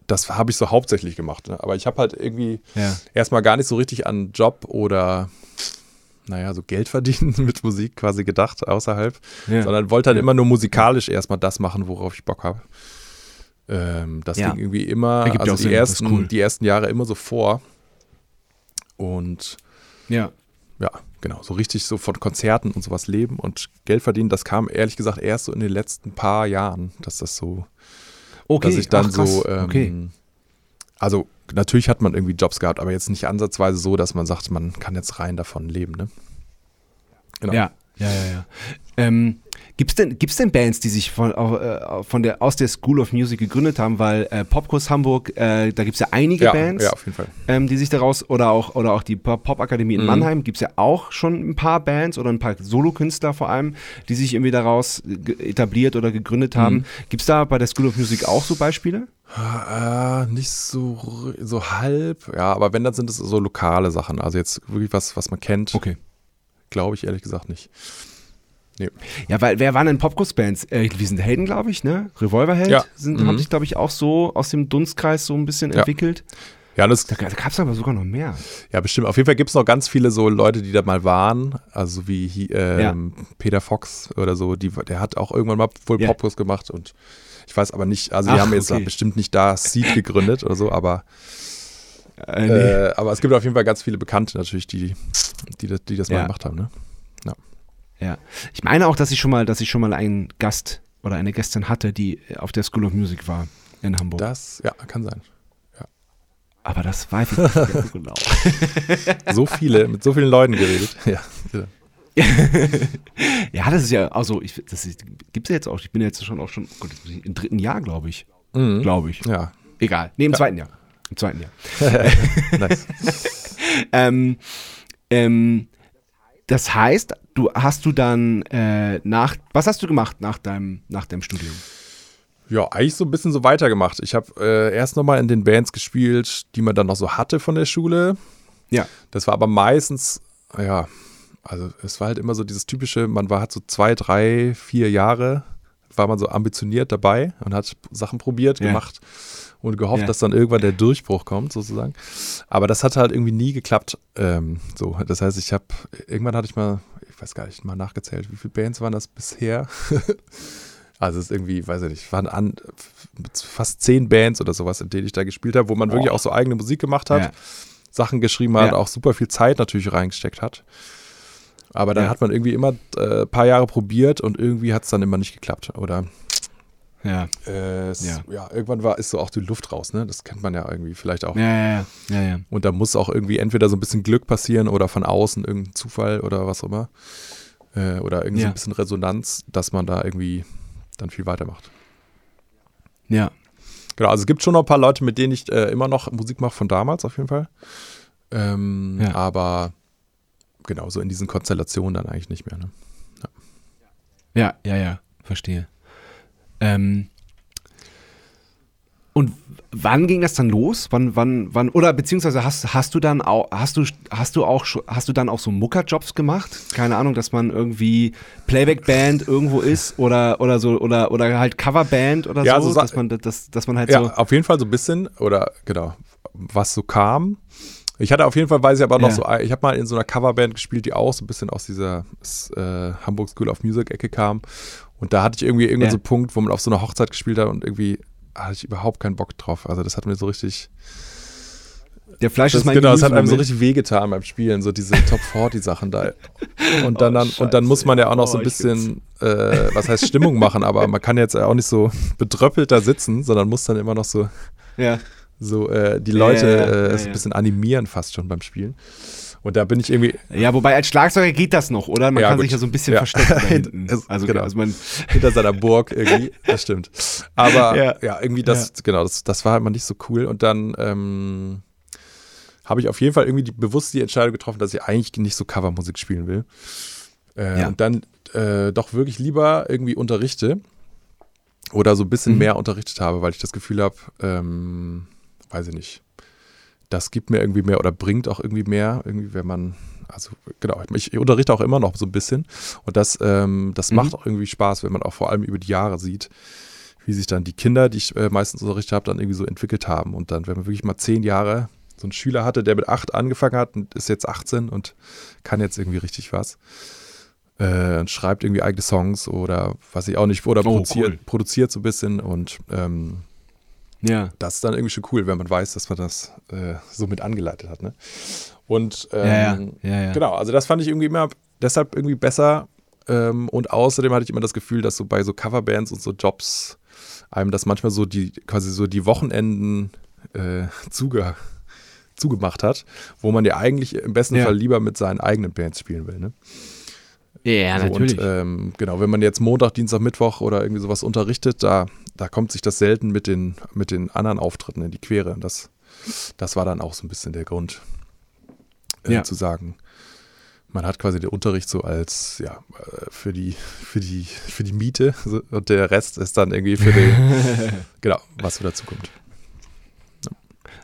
das habe ich so hauptsächlich gemacht. Ne? Aber ich habe halt irgendwie Ja. erstmal gar nicht so richtig an Job oder naja, so Geld verdienen mit Musik quasi gedacht außerhalb, Ja. sondern wollte halt Ja. immer nur musikalisch erstmal das machen, worauf ich Bock habe. Ähm, das Ja. ging irgendwie immer, also die Sinn, ersten, cool. die ersten Jahre immer so vor. Und ja. Ja, genau, so richtig so von Konzerten und sowas leben und Geld verdienen, das kam ehrlich gesagt erst so in den letzten paar Jahren, dass das so Okay, dass ich dann ach, so, ähm, okay. also natürlich hat man irgendwie Jobs gehabt, aber jetzt nicht ansatzweise so, dass man sagt, man kann jetzt rein davon leben, ne? Genau. Ja, ja, ja, ja. Ähm, gibt's denn, gibt's denn Bands, die sich von, äh, von der, aus der School of Music gegründet haben? Weil äh, Popkurs Hamburg, äh, da gibt's ja einige ja, Bands, ja, auf jeden Fall. ähm, die sich daraus, oder auch, oder auch die Pop- Popakademie in Mhm. Mannheim, gibt's ja auch schon ein paar Bands oder ein paar Solokünstler vor allem, die sich irgendwie daraus etabliert oder gegründet haben. Mhm. Gibt's da bei der School of Music auch so Beispiele? Äh, nicht so, so halb, ja, aber wenn, dann sind es so lokale Sachen. Also jetzt wirklich was, was man kennt, Okay. Glaube ich ehrlich gesagt nicht. Ja, weil wer waren denn Popkurs-Bands? Äh, wir sind Helden, glaube ich, ne? Revolverheld Ja. sind, Mhm. haben sich, glaube ich, auch so aus dem Dunstkreis so ein bisschen Ja. entwickelt. Ja, das, Da, da gab es aber sogar noch mehr. ja, bestimmt. Auf jeden Fall gibt es noch ganz viele so Leute, die da mal waren. Also wie hi- ähm, Peter Fox oder so. Die, der hat auch irgendwann mal wohl Ja. Popkurs gemacht und ich weiß aber nicht, also die Ach, haben jetzt okay. bestimmt nicht da Seed gegründet oder so, aber Äh, Äh, aber es gibt auf jeden Fall ganz viele Bekannte natürlich, die, die, das, die das mal Ja. gemacht haben. Ne? Ja. Ich meine auch, dass ich schon mal, dass ich schon mal einen Gast oder eine Gästin hatte, die auf der School of Music war in Hamburg. Das, ja, kann sein. aber das weiß ich nicht genau. So viele, mit so vielen Leuten geredet. Ja, ja. ja, das ist ja, also ich, das gibt es ja jetzt auch. Ich bin ja jetzt schon auch schon oh Gott, im dritten Jahr, glaube ich. Mhm. Glaube ich. ja. Egal. Nee, im zweiten Jahr. Im zweiten Jahr. nice. Ähm, ähm, das heißt, du hast du dann äh, nach, was hast du gemacht nach deinem, nach deinem Studium? Ja, eigentlich so ein bisschen so weitergemacht. Ich habe äh, erst nochmal in den Bands gespielt, die man dann noch so hatte von der Schule. Ja. Das war aber meistens, ja, also es war halt immer so dieses typische, man war halt so zwei, drei, vier Jahre, war man so ambitioniert dabei und hat Sachen probiert, Ja. gemacht und gehofft, Ja. dass dann irgendwann der Durchbruch kommt, sozusagen. Aber das hat halt irgendwie nie geklappt. Ähm, so, das heißt, ich habe, irgendwann hatte ich mal, ich weiß gar nicht, mal nachgezählt, wie viele Bands waren das bisher? Also es ist irgendwie, weiß ich nicht, waren an fast zehn Bands oder sowas, in denen ich da gespielt habe, wo man wirklich auch so eigene Musik gemacht hat, Ja. Sachen geschrieben hat, Ja. auch super viel Zeit natürlich reingesteckt hat. Aber dann Ja. hat man irgendwie immer ein äh, paar Jahre probiert und irgendwie hat es dann immer nicht geklappt. Oder Ja. äh, es, Ja. ja. irgendwann war, ist so auch die Luft raus, ne? Das kennt man ja irgendwie vielleicht auch. Ja, ja, ja. ja, ja. Und da muss auch irgendwie entweder so ein bisschen Glück passieren oder von außen irgendein Zufall oder was auch immer. Äh, oder irgendwie so Ja. ein bisschen Resonanz, dass man da irgendwie dann viel weitermacht. Ja. Genau, also es gibt schon noch ein paar Leute, mit denen ich äh, immer noch Musik mache von damals auf jeden Fall. Ähm, Ja. Aber genau, so in diesen Konstellationen dann eigentlich nicht mehr. Ne? Ja, ja, ja, verstehe. Ähm, und wann ging das dann los? Wann, wann, wann, oder beziehungsweise hast, hast du dann auch, hast du, hast du auch, hast du dann auch so Muckerjobs gemacht? Keine Ahnung, dass man irgendwie Playback-Band irgendwo ist oder, oder so, oder, oder halt Coverband oder Ja, so, so Sa- dass man, dass, dass man halt Ja, so, auf jeden Fall so ein bisschen, oder genau, was so kam. Ich hatte auf jeden Fall, weiß ich aber noch Ja. so, ich habe mal in so einer Coverband gespielt, die auch so ein bisschen aus dieser äh, Hamburg School of Music Ecke kam. Und da hatte ich irgendwie irgendwann Ja. so einen Punkt, wo man auf so einer Hochzeit gespielt hat und irgendwie hatte ich überhaupt keinen Bock drauf. Also das hat mir so richtig, der Fleisch das, ist mein genau, das hat einem so richtig wehgetan beim Spielen, so diese Top 40 Sachen da. Und dann, dann, und dann muss man ja auch noch so ein Oh, bisschen, äh, was heißt Stimmung machen, aber man kann jetzt auch nicht so bedröppelt da sitzen, sondern muss dann immer noch so Ja. so äh, die Leute ja, ja, äh, so ein bisschen animieren fast schon beim Spielen. Und da bin ich irgendwie ja, wobei als Schlagzeuger geht das noch, oder? Man Ja, kann gut. sich ja so ein bisschen Ja. verstecken da hinten. Es- Also, genau. also man, hinter seiner Burg irgendwie, das stimmt. Aber Ja. ja, irgendwie das, genau, das, das war halt mal nicht so cool. Und dann ähm, habe ich auf jeden Fall irgendwie die, bewusst die Entscheidung getroffen, dass ich eigentlich nicht so Covermusik spielen will. Äh. Und dann äh, doch wirklich lieber irgendwie unterrichte oder so ein bisschen Mhm. mehr unterrichtet habe, weil ich das Gefühl habe, ähm, weiß ich nicht, das gibt mir irgendwie mehr oder bringt auch irgendwie mehr, irgendwie, wenn man, also genau, ich unterrichte auch immer noch so ein bisschen und das, ähm, das Mhm. macht auch irgendwie Spaß, wenn man auch vor allem über die Jahre sieht, wie sich dann die Kinder, die ich äh, meistens unterrichtet habe, dann irgendwie so entwickelt haben und dann, wenn man wirklich mal zehn Jahre so einen Schüler hatte, der mit acht angefangen hat und ist jetzt 18 und kann jetzt irgendwie richtig was. Äh, und schreibt irgendwie eigene Songs oder was ich auch nicht, oder Oh, produziert, cool. produziert so ein bisschen und ähm, ja. das ist dann irgendwie schon cool, wenn man weiß, dass man das äh, so mit angeleitet hat. Ne? Und ähm, Ja, ja, ja, genau, also das fand ich irgendwie immer deshalb irgendwie besser. Ähm, und außerdem hatte ich immer das Gefühl, dass so bei so Coverbands und so Jobs einem das manchmal so die quasi so die Wochenenden äh, zuge, zugemacht hat, wo man ja eigentlich im besten. Fall lieber mit seinen eigenen Bands spielen will. Ne? Ja, So, Und ähm, genau, wenn man jetzt Montag, Dienstag, Mittwoch oder irgendwie sowas unterrichtet, da, da kommt sich das selten mit den, mit den anderen Auftritten in die Quere. Und das, das war dann auch so ein bisschen der Grund, äh, Ja. zu sagen, man hat quasi den Unterricht so als, ja, äh, für die, für die, für die Miete und der Rest ist dann irgendwie für den, genau, was so dazu kommt.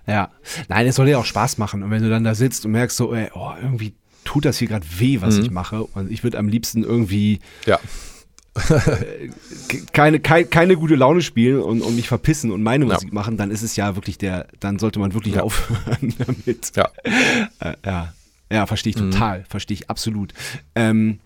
Ja. Nein, es soll ja auch Spaß machen. Und wenn du dann da sitzt und merkst so, ey, oh, irgendwie tut das hier gerade weh, was Mhm. ich mache. Und ich würde am liebsten irgendwie Ja, ke- keine, keine, keine gute Laune spielen und, und mich verpissen und meine Ja. Musik machen, dann ist es ja wirklich der, dann sollte man wirklich Ja. aufhören damit. ja. Äh, ja. Ja, verstehe ich Mhm. total, verstehe ich absolut. Ähm,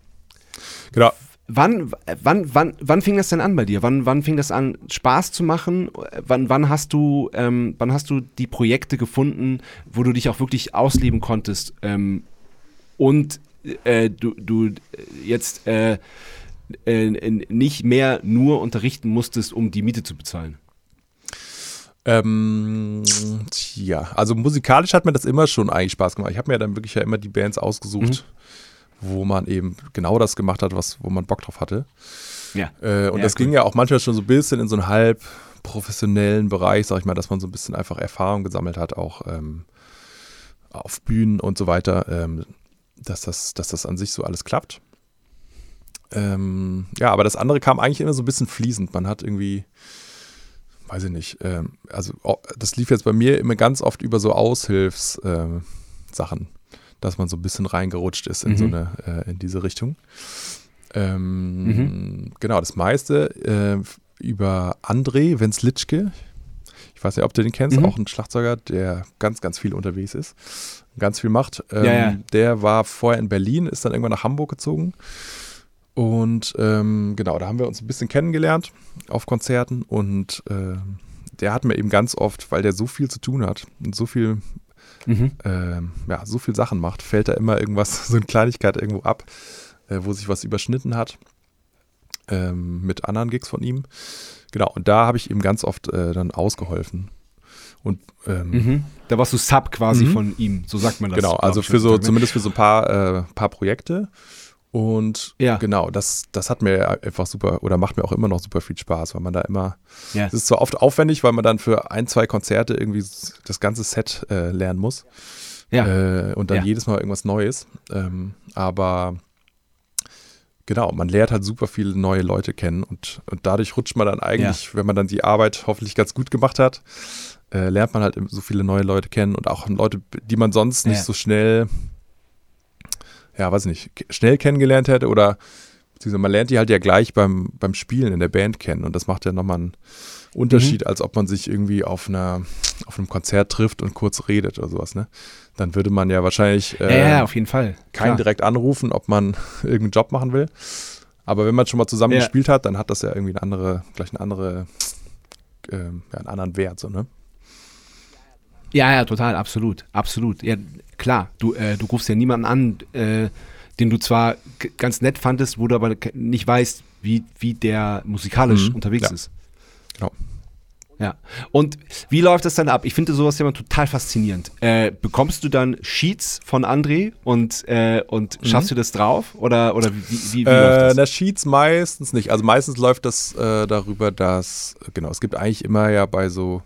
Genau. Wann, wann, wann, wann fing das denn an bei dir? Wann, wann fing das an, Spaß zu machen? Wann, wann, hast du, ähm, wann hast du die Projekte gefunden, wo du dich auch wirklich ausleben konntest ähm, und äh, du, du jetzt äh, äh, nicht mehr nur unterrichten musstest, um die Miete zu bezahlen? Ähm, tja, also musikalisch hat mir das immer schon eigentlich Spaß gemacht. Ich habe mir dann wirklich ja immer die Bands ausgesucht, wo man eben genau das gemacht hat, was, wo man Bock drauf hatte. Ja. Äh, und Ja, das cool. ging ja auch manchmal schon so ein bisschen in so einen halb professionellen Bereich, sag ich mal, dass man so ein bisschen einfach Erfahrung gesammelt hat, auch ähm, auf Bühnen und so weiter, ähm, dass, das, dass das an sich so alles klappt. Ähm, ja, aber das andere kam eigentlich immer so ein bisschen fließend. Man hat irgendwie weiß ich nicht, ähm, also oh, das lief jetzt bei mir immer ganz oft über so Aushilfssachen, ähm, dass man so ein bisschen reingerutscht ist in Mhm. so eine, äh, in diese Richtung. Ähm, Mhm. Genau, das meiste äh, über André Wenzlitschke. Ich weiß nicht, ob du den kennst, Mhm. auch ein Schlagzeuger, der ganz, ganz viel unterwegs ist, ganz viel macht. Ähm, Ja, ja. Der war vorher in Berlin, ist dann irgendwann nach Hamburg gezogen. Und ähm, genau, da haben wir uns ein bisschen kennengelernt auf Konzerten und ähm, der hat mir eben ganz oft, weil der so viel zu tun hat und so viel, Mhm. ähm, ja, so viel Sachen macht, fällt da immer irgendwas, so eine Kleinigkeit irgendwo ab, äh, wo sich was überschnitten hat ähm, mit anderen Gigs von ihm. Genau, und da habe ich ihm ganz oft äh, dann ausgeholfen. Und ähm, Mhm. Da warst du Sub quasi Mhm. von ihm, so sagt man das. Genau, also für so, zumindest für so ein paar, äh, paar Projekte. Und Ja. genau, das, das hat mir einfach super oder macht mir auch immer noch super viel Spaß, weil man da immer, Ja. es ist zwar oft aufwendig, weil man dann für ein, zwei Konzerte irgendwie das ganze Set äh, lernen muss Ja. äh, und dann Ja. jedes Mal irgendwas Neues. Ähm, aber genau, man lernt halt super viele neue Leute kennen und, und dadurch rutscht man dann eigentlich, wenn man dann die Arbeit hoffentlich ganz gut gemacht hat, äh, lernt man halt so viele neue Leute kennen und auch Leute, die man sonst nicht Ja. so schnell, ja, weiß nicht, schnell kennengelernt hätte oder beziehungsweise man lernt die halt ja gleich beim, beim Spielen in der Band kennen und das macht ja nochmal einen Unterschied, Mhm. als ob man sich irgendwie auf einer auf einem Konzert trifft und kurz redet oder sowas, ne? Dann würde man ja wahrscheinlich ja, äh, ja, ja, auf jeden Fall. keinen Klar. direkt anrufen, ob man irgendeinen Job machen will. Aber wenn man schon mal zusammen Ja. gespielt hat, dann hat das ja irgendwie eine andere, gleich eine andere, ja, einen anderen Wert, so, ne? Ja, ja, total, absolut, absolut. Ja, klar, du, äh, du rufst ja niemanden an, äh, den du zwar ganz nett fandest, wo du aber nicht weißt, wie, wie der musikalisch Mhm, unterwegs ja. ist. Genau. Ja. Und wie läuft das dann ab? Ich finde sowas ja immer total faszinierend. Äh, bekommst du dann Sheets von André und, äh, und schaffst du das drauf? Oder, oder wie, wie, wie läuft Äh, das? na, Sheets meistens nicht. Also meistens läuft das äh, darüber, dass, genau, es gibt eigentlich immer ja bei so,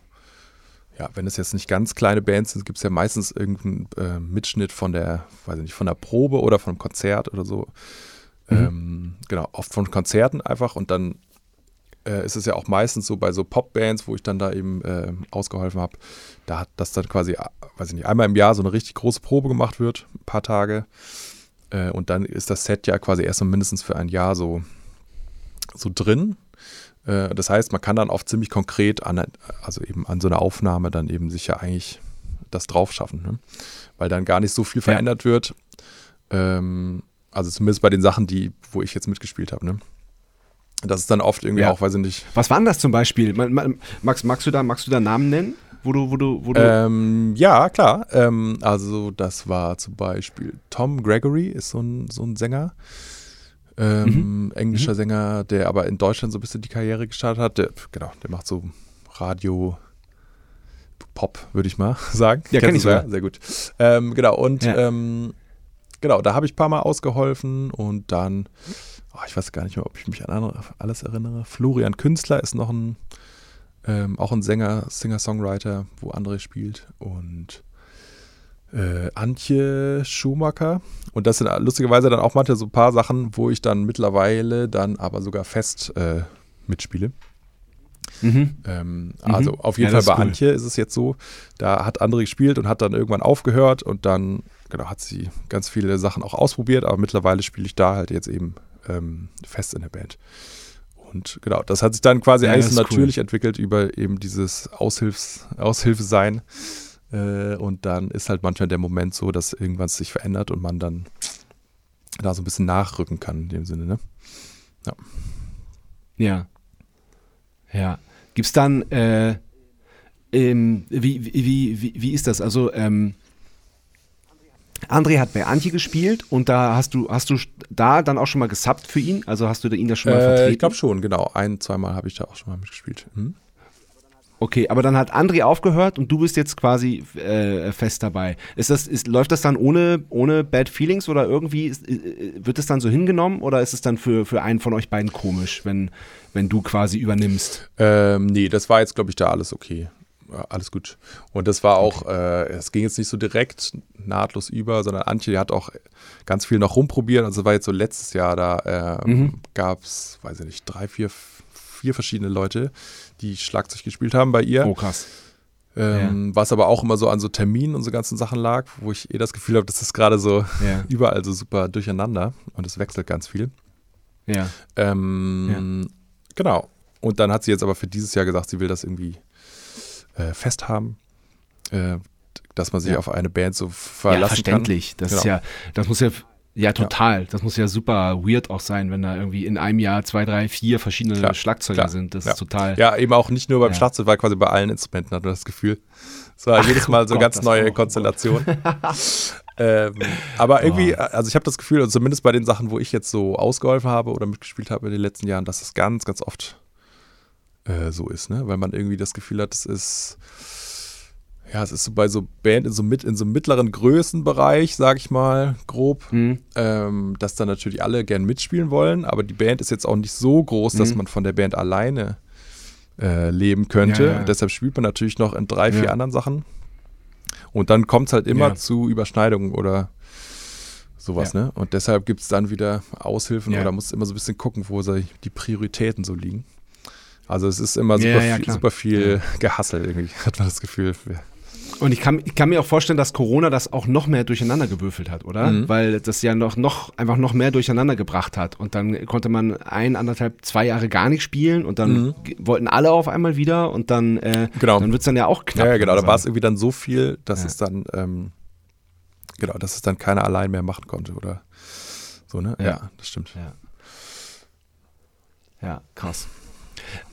ja, wenn es jetzt nicht ganz kleine Bands sind, gibt es ja meistens irgendeinen äh, Mitschnitt von der, weiß ich nicht, von der Probe oder vom Konzert oder so. Mhm. Ähm, genau, oft von Konzerten einfach und dann äh, ist es ja auch meistens so bei so Popbands, wo ich dann da eben äh, ausgeholfen habe, da hat das dann quasi, äh, weiß ich nicht, einmal im Jahr so eine richtig große Probe gemacht wird, ein paar Tage. Äh, und dann ist das Set ja quasi erstmal mindestens für ein Jahr so, so drin. Äh, das heißt, man kann dann auch ziemlich konkret an, also eben an so einer Aufnahme dann eben sich ja eigentlich das drauf schaffen, ne? weil dann gar nicht so viel Ja. verändert wird. Ähm, also zumindest bei den Sachen, die, wo ich jetzt mitgespielt habe. Ne? Das ist dann oft irgendwie Ja. auch, weiß ich nicht, Was war denn das zum Beispiel? Ma- ma- Max, magst du da, magst du da Namen nennen? Wo du, wo du, wo du. Ähm, ja, klar. Ähm, also das war zum Beispiel Tom Gregory, ist so ein, so ein Sänger. Ähm, Englischer Sänger, der aber in Deutschland so ein bisschen die Karriere gestartet hat. Der, genau, der macht so Radio Pop, würde ich mal sagen. Ja, kenn Kennst ich sogar. Sehr gut. Ähm, genau, und Ja. ähm, genau, da habe ich ein paar Mal ausgeholfen und dann, oh, ich weiß gar nicht mehr, ob ich mich an andere, alles erinnere. Florian Künstler ist noch ein ähm, auch ein Sänger, Singer-Songwriter, wo André spielt. Und äh, Antje Schumacher. Und das sind lustigerweise dann auch manchmal so ein paar Sachen, wo ich dann mittlerweile dann aber sogar fest äh, mitspiele. mhm. Ähm, Also auf jeden Ja, Fall bei cool. Antje ist es jetzt so, da hat André gespielt und hat dann irgendwann aufgehört und dann genau, hat sie ganz viele Sachen auch ausprobiert, aber mittlerweile spiele ich da halt jetzt eben ähm, fest in der Band. Und genau, das hat sich dann quasi Ja, eigentlich so ist cool. natürlich entwickelt über eben dieses Aushilfs, Aushilfe-Sein. Äh, und dann ist halt manchmal der Moment so, dass irgendwas sich verändert und man dann da so ein bisschen nachrücken kann in dem Sinne, ne? Ja. Ja. Gibt's dann, äh, ähm, wie, wie, wie, wie, wie ist das? Also, ähm, André hat bei Antje gespielt und da hast du, hast du da dann auch schon mal gesubbt für ihn? Also hast du ihn da schon mal Äh, vertreten? ich glaube schon, genau. Ein, zweimal habe ich da auch schon mal mitgespielt. Hm? Okay, aber dann hat André aufgehört und du bist jetzt quasi äh, fest dabei. Ist das, ist, läuft das dann ohne, ohne Bad Feelings oder irgendwie ist, äh, wird es dann so hingenommen oder ist es dann für, für einen von euch beiden komisch, wenn, wenn du quasi übernimmst? Ähm, nee, das war jetzt, glaube ich, da alles okay. Ja, alles gut. Und das war auch, äh, es ging jetzt nicht so direkt nahtlos über, sondern Antje, die hat auch ganz viel noch rumprobiert. Also war jetzt so letztes Jahr, da ähm, Mhm. gab es, weiß ich nicht, drei, vier, vier verschiedene Leute, die Schlagzeug gespielt haben bei ihr. Oh, krass. Ähm, Was aber auch immer so an so Terminen und so ganzen Sachen lag, wo ich eh das Gefühl habe, das ist gerade so Ja. überall so super durcheinander und es wechselt ganz viel. Ja. Ähm, Genau. Und dann hat sie jetzt aber für dieses Jahr gesagt, sie will das irgendwie äh, festhaben, äh, dass man sich Ja. auf eine Band so Ja, verlassen verständlich. Das ist Genau. ja, das muss ja, ja, total. Das muss ja super weird auch sein, wenn da irgendwie in einem Jahr zwei, drei, vier verschiedene Klar, Schlagzeuger klar. sind. Das Ja. ist total. Ja, eben auch nicht nur beim Ja. Schlagzeug, war quasi bei allen Instrumenten, hat man das Gefühl. Es war Ach, jedes Mal so oh ganz Gott, das neue. Konstellation. ähm, aber irgendwie, also ich habe das Gefühl, also zumindest bei den Sachen, wo ich jetzt so ausgeholfen habe oder mitgespielt habe in den letzten Jahren, dass es ganz, ganz oft äh, so ist, ne? Weil man irgendwie das Gefühl hat, es ist ja, es ist so bei so Band in so, mit, in so einem mittleren Größenbereich, sag ich mal, grob, Mhm. ähm, dass dann natürlich alle gern mitspielen wollen, aber die Band ist jetzt auch nicht so groß, dass Mhm. man von der Band alleine äh, leben könnte. Ja, ja. Deshalb spielt man natürlich noch in drei, vier Ja. anderen Sachen. Und dann kommt es halt immer Ja. zu Überschneidungen oder sowas, Ja. ne? Und deshalb gibt es dann wieder Aushilfen Ja. oder muss immer so ein bisschen gucken, wo die Prioritäten so liegen. Also es ist immer Ja, super, ja, viel, klar. super viel Gehassel irgendwie, hat man das Gefühl. Und ich kann, ich kann mir auch vorstellen, dass Corona das auch noch mehr durcheinander gewürfelt hat, oder? Mhm. Weil das ja noch, noch einfach noch mehr durcheinander gebracht hat. Und dann konnte man ein, anderthalb, zwei Jahre gar nicht spielen und dann Mhm. wollten alle auf einmal wieder und dann, äh, Genau. dann wird es dann ja auch knapp. Ja, ja, genau. Da war es irgendwie dann so viel, dass Ja. es dann, ähm, genau, dass es dann keiner allein mehr machen konnte oder so, ne? Ja. Ja, das stimmt. Ja. Ja, krass.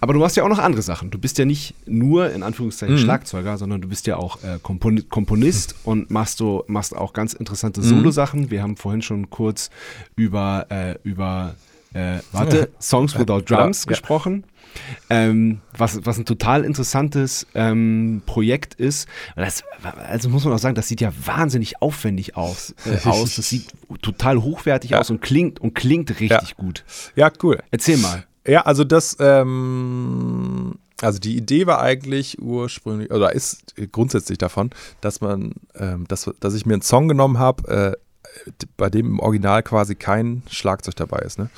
Aber du machst ja auch noch andere Sachen. Du bist ja nicht nur in Anführungszeichen Mhm. Schlagzeuger, sondern du bist ja auch äh, Kompon Komponist und machst du machst auch ganz interessante Mhm. Solo-Sachen. Wir haben vorhin schon kurz über äh, über äh, warte Songs Without Drums Ja. gesprochen. Ähm, was, was ein total interessantes ähm, Projekt ist. Das, also muss man auch sagen, das sieht ja wahnsinnig aufwendig aus. Äh, aus. Das sieht total hochwertig Ja. aus und klingt und klingt richtig gut. Ja, cool. Erzähl mal. Ja, also das, ähm, also die Idee war eigentlich ursprünglich, oder ist grundsätzlich davon, dass man, ähm, dass, dass ich mir einen Song genommen habe, äh, bei dem im Original quasi kein Schlagzeug dabei ist, ne?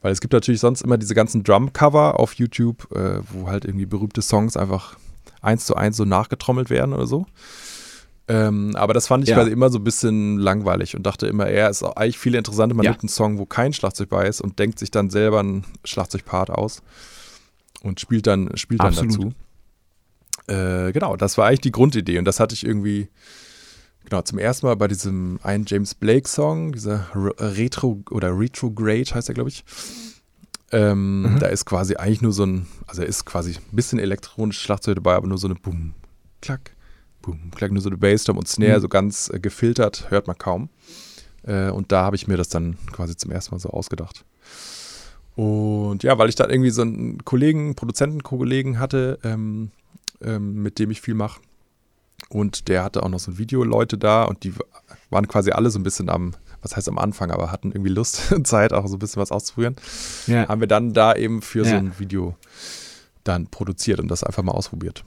Weil es gibt natürlich sonst immer diese ganzen Drum-Cover auf YouTube, äh, wo halt irgendwie berühmte Songs einfach eins zu eins so nachgetrommelt werden oder so. Ähm, aber das fand ich Ja. quasi immer so ein bisschen langweilig und dachte immer, er ist auch eigentlich viel interessanter, man Ja. nimmt einen Song, wo kein Schlagzeug bei ist und denkt sich dann selber einen Schlagzeugpart aus und spielt dann, spielt dann Absolut. dazu. Äh, genau, das war eigentlich die Grundidee und das hatte ich irgendwie, genau, zum ersten Mal bei diesem einen James Blake-Song, dieser Re- Retro oder Retrograde heißt er, glaube ich. Ähm, Mhm. Da ist quasi eigentlich nur so ein, also ist quasi ein bisschen elektronisches Schlagzeug dabei, aber nur so eine Bum, klack, Bum, klack, nur so eine Bassdrum und Snare, Mhm. so ganz äh, gefiltert, hört man kaum. Äh, und da habe ich mir das dann quasi zum ersten Mal so ausgedacht. Und ja, weil ich dann irgendwie so einen Kollegen, Produzentenkollegen hatte, ähm, ähm, mit dem ich viel mache. Und der hatte auch noch so Videoleute da und die waren quasi alle so ein bisschen am, was heißt am Anfang, aber hatten irgendwie Lust und Zeit, auch so ein bisschen was auszuprobieren. Ja. Haben wir dann da eben für so Ja. ein Video dann produziert und das einfach mal ausprobiert.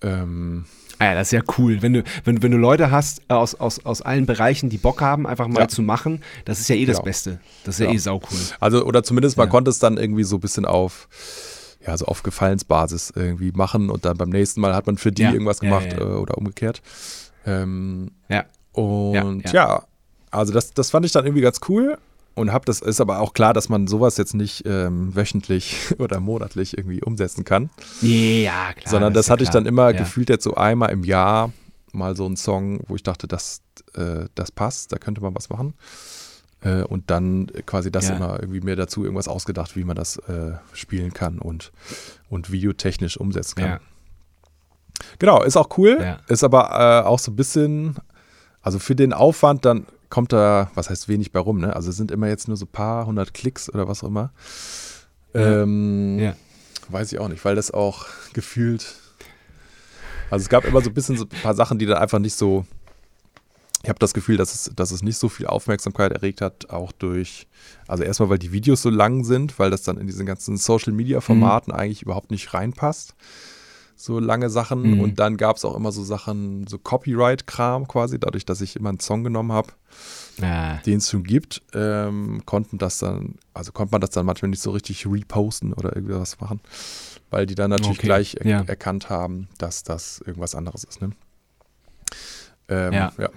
Ähm, Ah ja, das ist ja cool. Wenn du, wenn, wenn du Leute hast äh, aus, aus, aus allen Bereichen, die Bock haben, einfach mal Ja. zu machen, das ist ja eh das Genau. Beste. Das ist ja, Ja. eh saucool. Also, oder zumindest man Ja. konnte es dann irgendwie so ein bisschen auf, ja, so auf Gefallensbasis irgendwie machen und dann beim nächsten Mal hat man für die irgendwas gemacht. Äh, oder umgekehrt. Ähm, Ja. und ja. also das, das fand ich dann irgendwie ganz cool und hab das ist aber auch klar, dass man sowas jetzt nicht ähm, wöchentlich oder monatlich irgendwie umsetzen kann, Ja, klar. sondern das, ja hatte ich klar. dann immer ja. gefühlt jetzt so einmal im Jahr mal so einen Song, wo ich dachte, das, äh, das passt, da könnte man was machen. Äh, und dann quasi das Ja. immer irgendwie mir dazu irgendwas ausgedacht, wie man das äh, spielen kann und, und videotechnisch umsetzen kann. Ja. Genau, ist auch cool, Ja. ist aber äh, auch so ein bisschen, also für den Aufwand, dann kommt da, was heißt wenig bei rum, ne? Also es sind immer jetzt nur so ein paar hundert Klicks oder was auch immer. Ja. Ähm, Ja. Weiß ich auch nicht, weil das auch gefühlt, also es gab immer so ein bisschen so ein paar Sachen, die dann einfach nicht so, ich habe das Gefühl, dass es, dass es nicht so viel Aufmerksamkeit erregt hat, auch durch, also erstmal, weil die Videos so lang sind, weil das dann in diesen ganzen Social-Media-Formaten eigentlich überhaupt nicht reinpasst. So lange Sachen. Mhm. Und dann gab es auch immer so Sachen, so Copyright-Kram quasi, dadurch, dass ich immer einen Song genommen habe. Ja. den es schon gibt, ähm, konnten das dann, also konnte man das dann manchmal nicht so richtig reposten oder irgendwas machen, weil die dann natürlich Okay, gleich er ja. erkannt haben, dass das irgendwas anderes ist. Ne? Ähm, Ja. ja.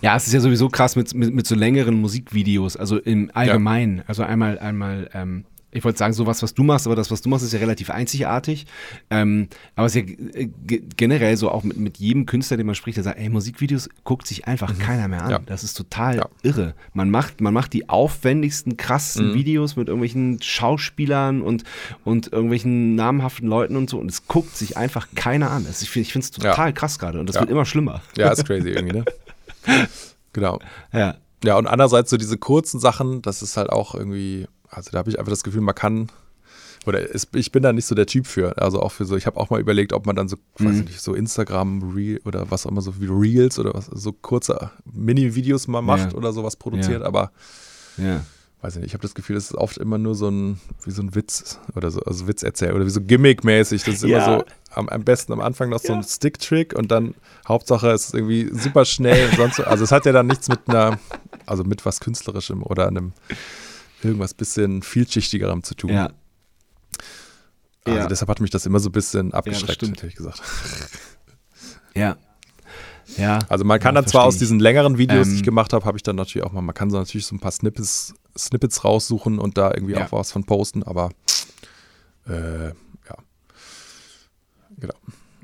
Ja, es ist ja sowieso krass mit, mit, mit so längeren Musikvideos, also im Allgemeinen. Also einmal, einmal, ähm, ich wollte sagen, sowas, was du machst, aber das, was du machst, ist ja relativ einzigartig. Ähm, aber es ist ja äh, ge- generell so auch mit, mit jedem Künstler, den man spricht, der sagt, ey, Musikvideos guckt sich einfach keiner mehr an. Mhm. Ja. Das ist total Ja. irre. Man macht, man macht die aufwendigsten, krassesten Mhm. Videos mit irgendwelchen Schauspielern und, und irgendwelchen namhaften Leuten und so und es guckt sich einfach keiner an. Das, ich finde es Ja. total krass gerade und das Ja. wird immer schlimmer. ja, ist crazy irgendwie, ne? genau. Ja. Ja, und andererseits so diese kurzen Sachen, das ist halt auch irgendwie, also da habe ich einfach das Gefühl, man kann, oder es, ich bin da nicht so der Typ für. Also auch für so, ich habe auch mal überlegt, ob man dann so, weiß Mhm. ich nicht, so Instagram Reel oder was auch immer, so wie Reels oder was, so kurze Mini-Videos mal macht Ja. oder sowas produziert, Ja. aber Ja. weiß ich nicht, ich habe das Gefühl, es ist oft immer nur so ein, wie so ein Witz oder so, also Witz erzählen oder wie so Gimmick-mäßig. Das ist immer so am, am besten am Anfang noch so ein Stick-Trick und dann Hauptsache es ist irgendwie super schnell sonst so. Also es hat ja dann nichts mit einer, also mit was Künstlerischem oder einem irgendwas bisschen vielschichtigerem zu tun. Ja. Also Ja. deshalb hat mich das immer so ein bisschen abgeschreckt, stimmt. ehrlich gesagt. Ja. Ja. Also man kann Ja, dann zwar aus ich. diesen längeren Videos, die ich Ähm, gemacht habe, habe ich dann natürlich auch mal, man kann so natürlich so ein paar Snippets, Snippets raussuchen und da irgendwie Ja. auch was von posten, aber äh, ja. Genau.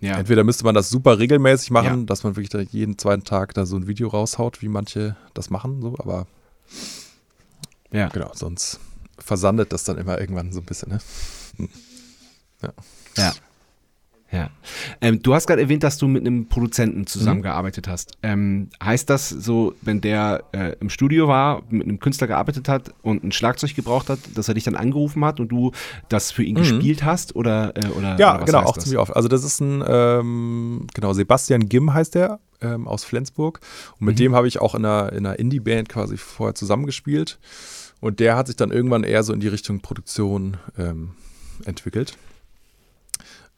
Ja. Entweder müsste man das super regelmäßig machen, Ja. dass man wirklich da jeden zweiten Tag da so ein Video raushaut, wie manche das machen, so, aber ja. genau, sonst versandet das dann immer irgendwann so ein bisschen, ne? Ja. Ja. Ähm, du hast gerade erwähnt, dass du mit einem Produzenten zusammengearbeitet hast. Ähm, heißt das so, wenn der äh, im Studio war, mit einem Künstler gearbeitet hat und ein Schlagzeug gebraucht hat, dass er dich dann angerufen hat und du das für ihn gespielt hast? Oder, äh, oder, Ja, oder genau, auch das? ziemlich oft. Also das ist ein, ähm, genau, Sebastian Gim heißt der, ähm, aus Flensburg. Und mit Mhm. dem habe ich auch in einer, in einer Indie-Band quasi vorher zusammengespielt. Und der hat sich dann irgendwann eher so in die Richtung Produktion ähm, entwickelt.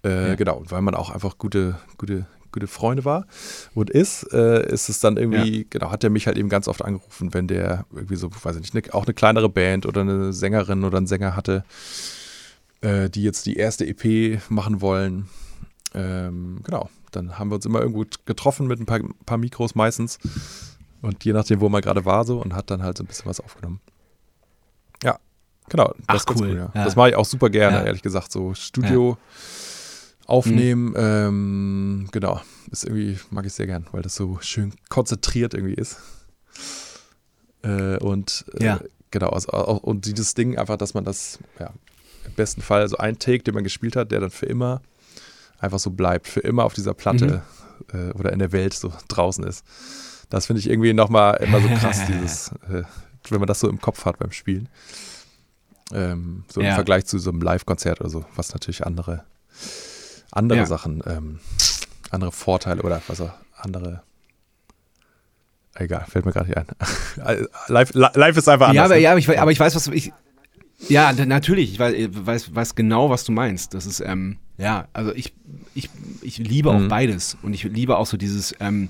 Äh, Ja. Genau, weil man auch einfach gute, gute, gute Freunde war und ist, äh, ist es dann irgendwie, genau, hat er mich halt eben ganz oft angerufen, wenn der irgendwie so, weiß ich nicht, ne, auch eine kleinere Band oder eine Sängerin oder einen Sänger hatte, äh, die jetzt die erste EP machen wollen. Ähm, genau, dann haben wir uns immer irgendwo getroffen mit ein paar, paar Mikros meistens. Und je nachdem, wo man gerade war, so und hat dann halt so ein bisschen was aufgenommen. Ja, genau. Das Ach, ganz cool. ja. Das mache ich auch super gerne, ehrlich gesagt. So Studio aufnehmen, ähm, genau. Ist irgendwie, mag ich sehr gern, weil das so schön konzentriert irgendwie ist. Äh, und äh, Ja. genau, also, und dieses Ding einfach, dass man das, ja, im besten Fall so ein Take, den man gespielt hat, der dann für immer einfach so bleibt, für immer auf dieser Platte äh, oder in der Welt so draußen ist. Das finde ich irgendwie nochmal immer so krass, dieses, äh, wenn man das so im Kopf hat beim Spielen. Ähm, so im Ja. Vergleich zu so einem Live-Konzert oder so, was natürlich andere, andere Ja. Sachen, ähm, andere Vorteile oder was auch andere. Egal, fällt mir gerade nicht ein. live, li- live ist einfach anders. Ja, aber, ne? ja aber, ich, aber ich weiß, was ich. Ja, natürlich, ich weiß, weiß, weiß genau, was du meinst. Das ist, ähm, ja, also ich, ich, ich liebe auch Mhm. beides. Und ich liebe auch so dieses, ähm,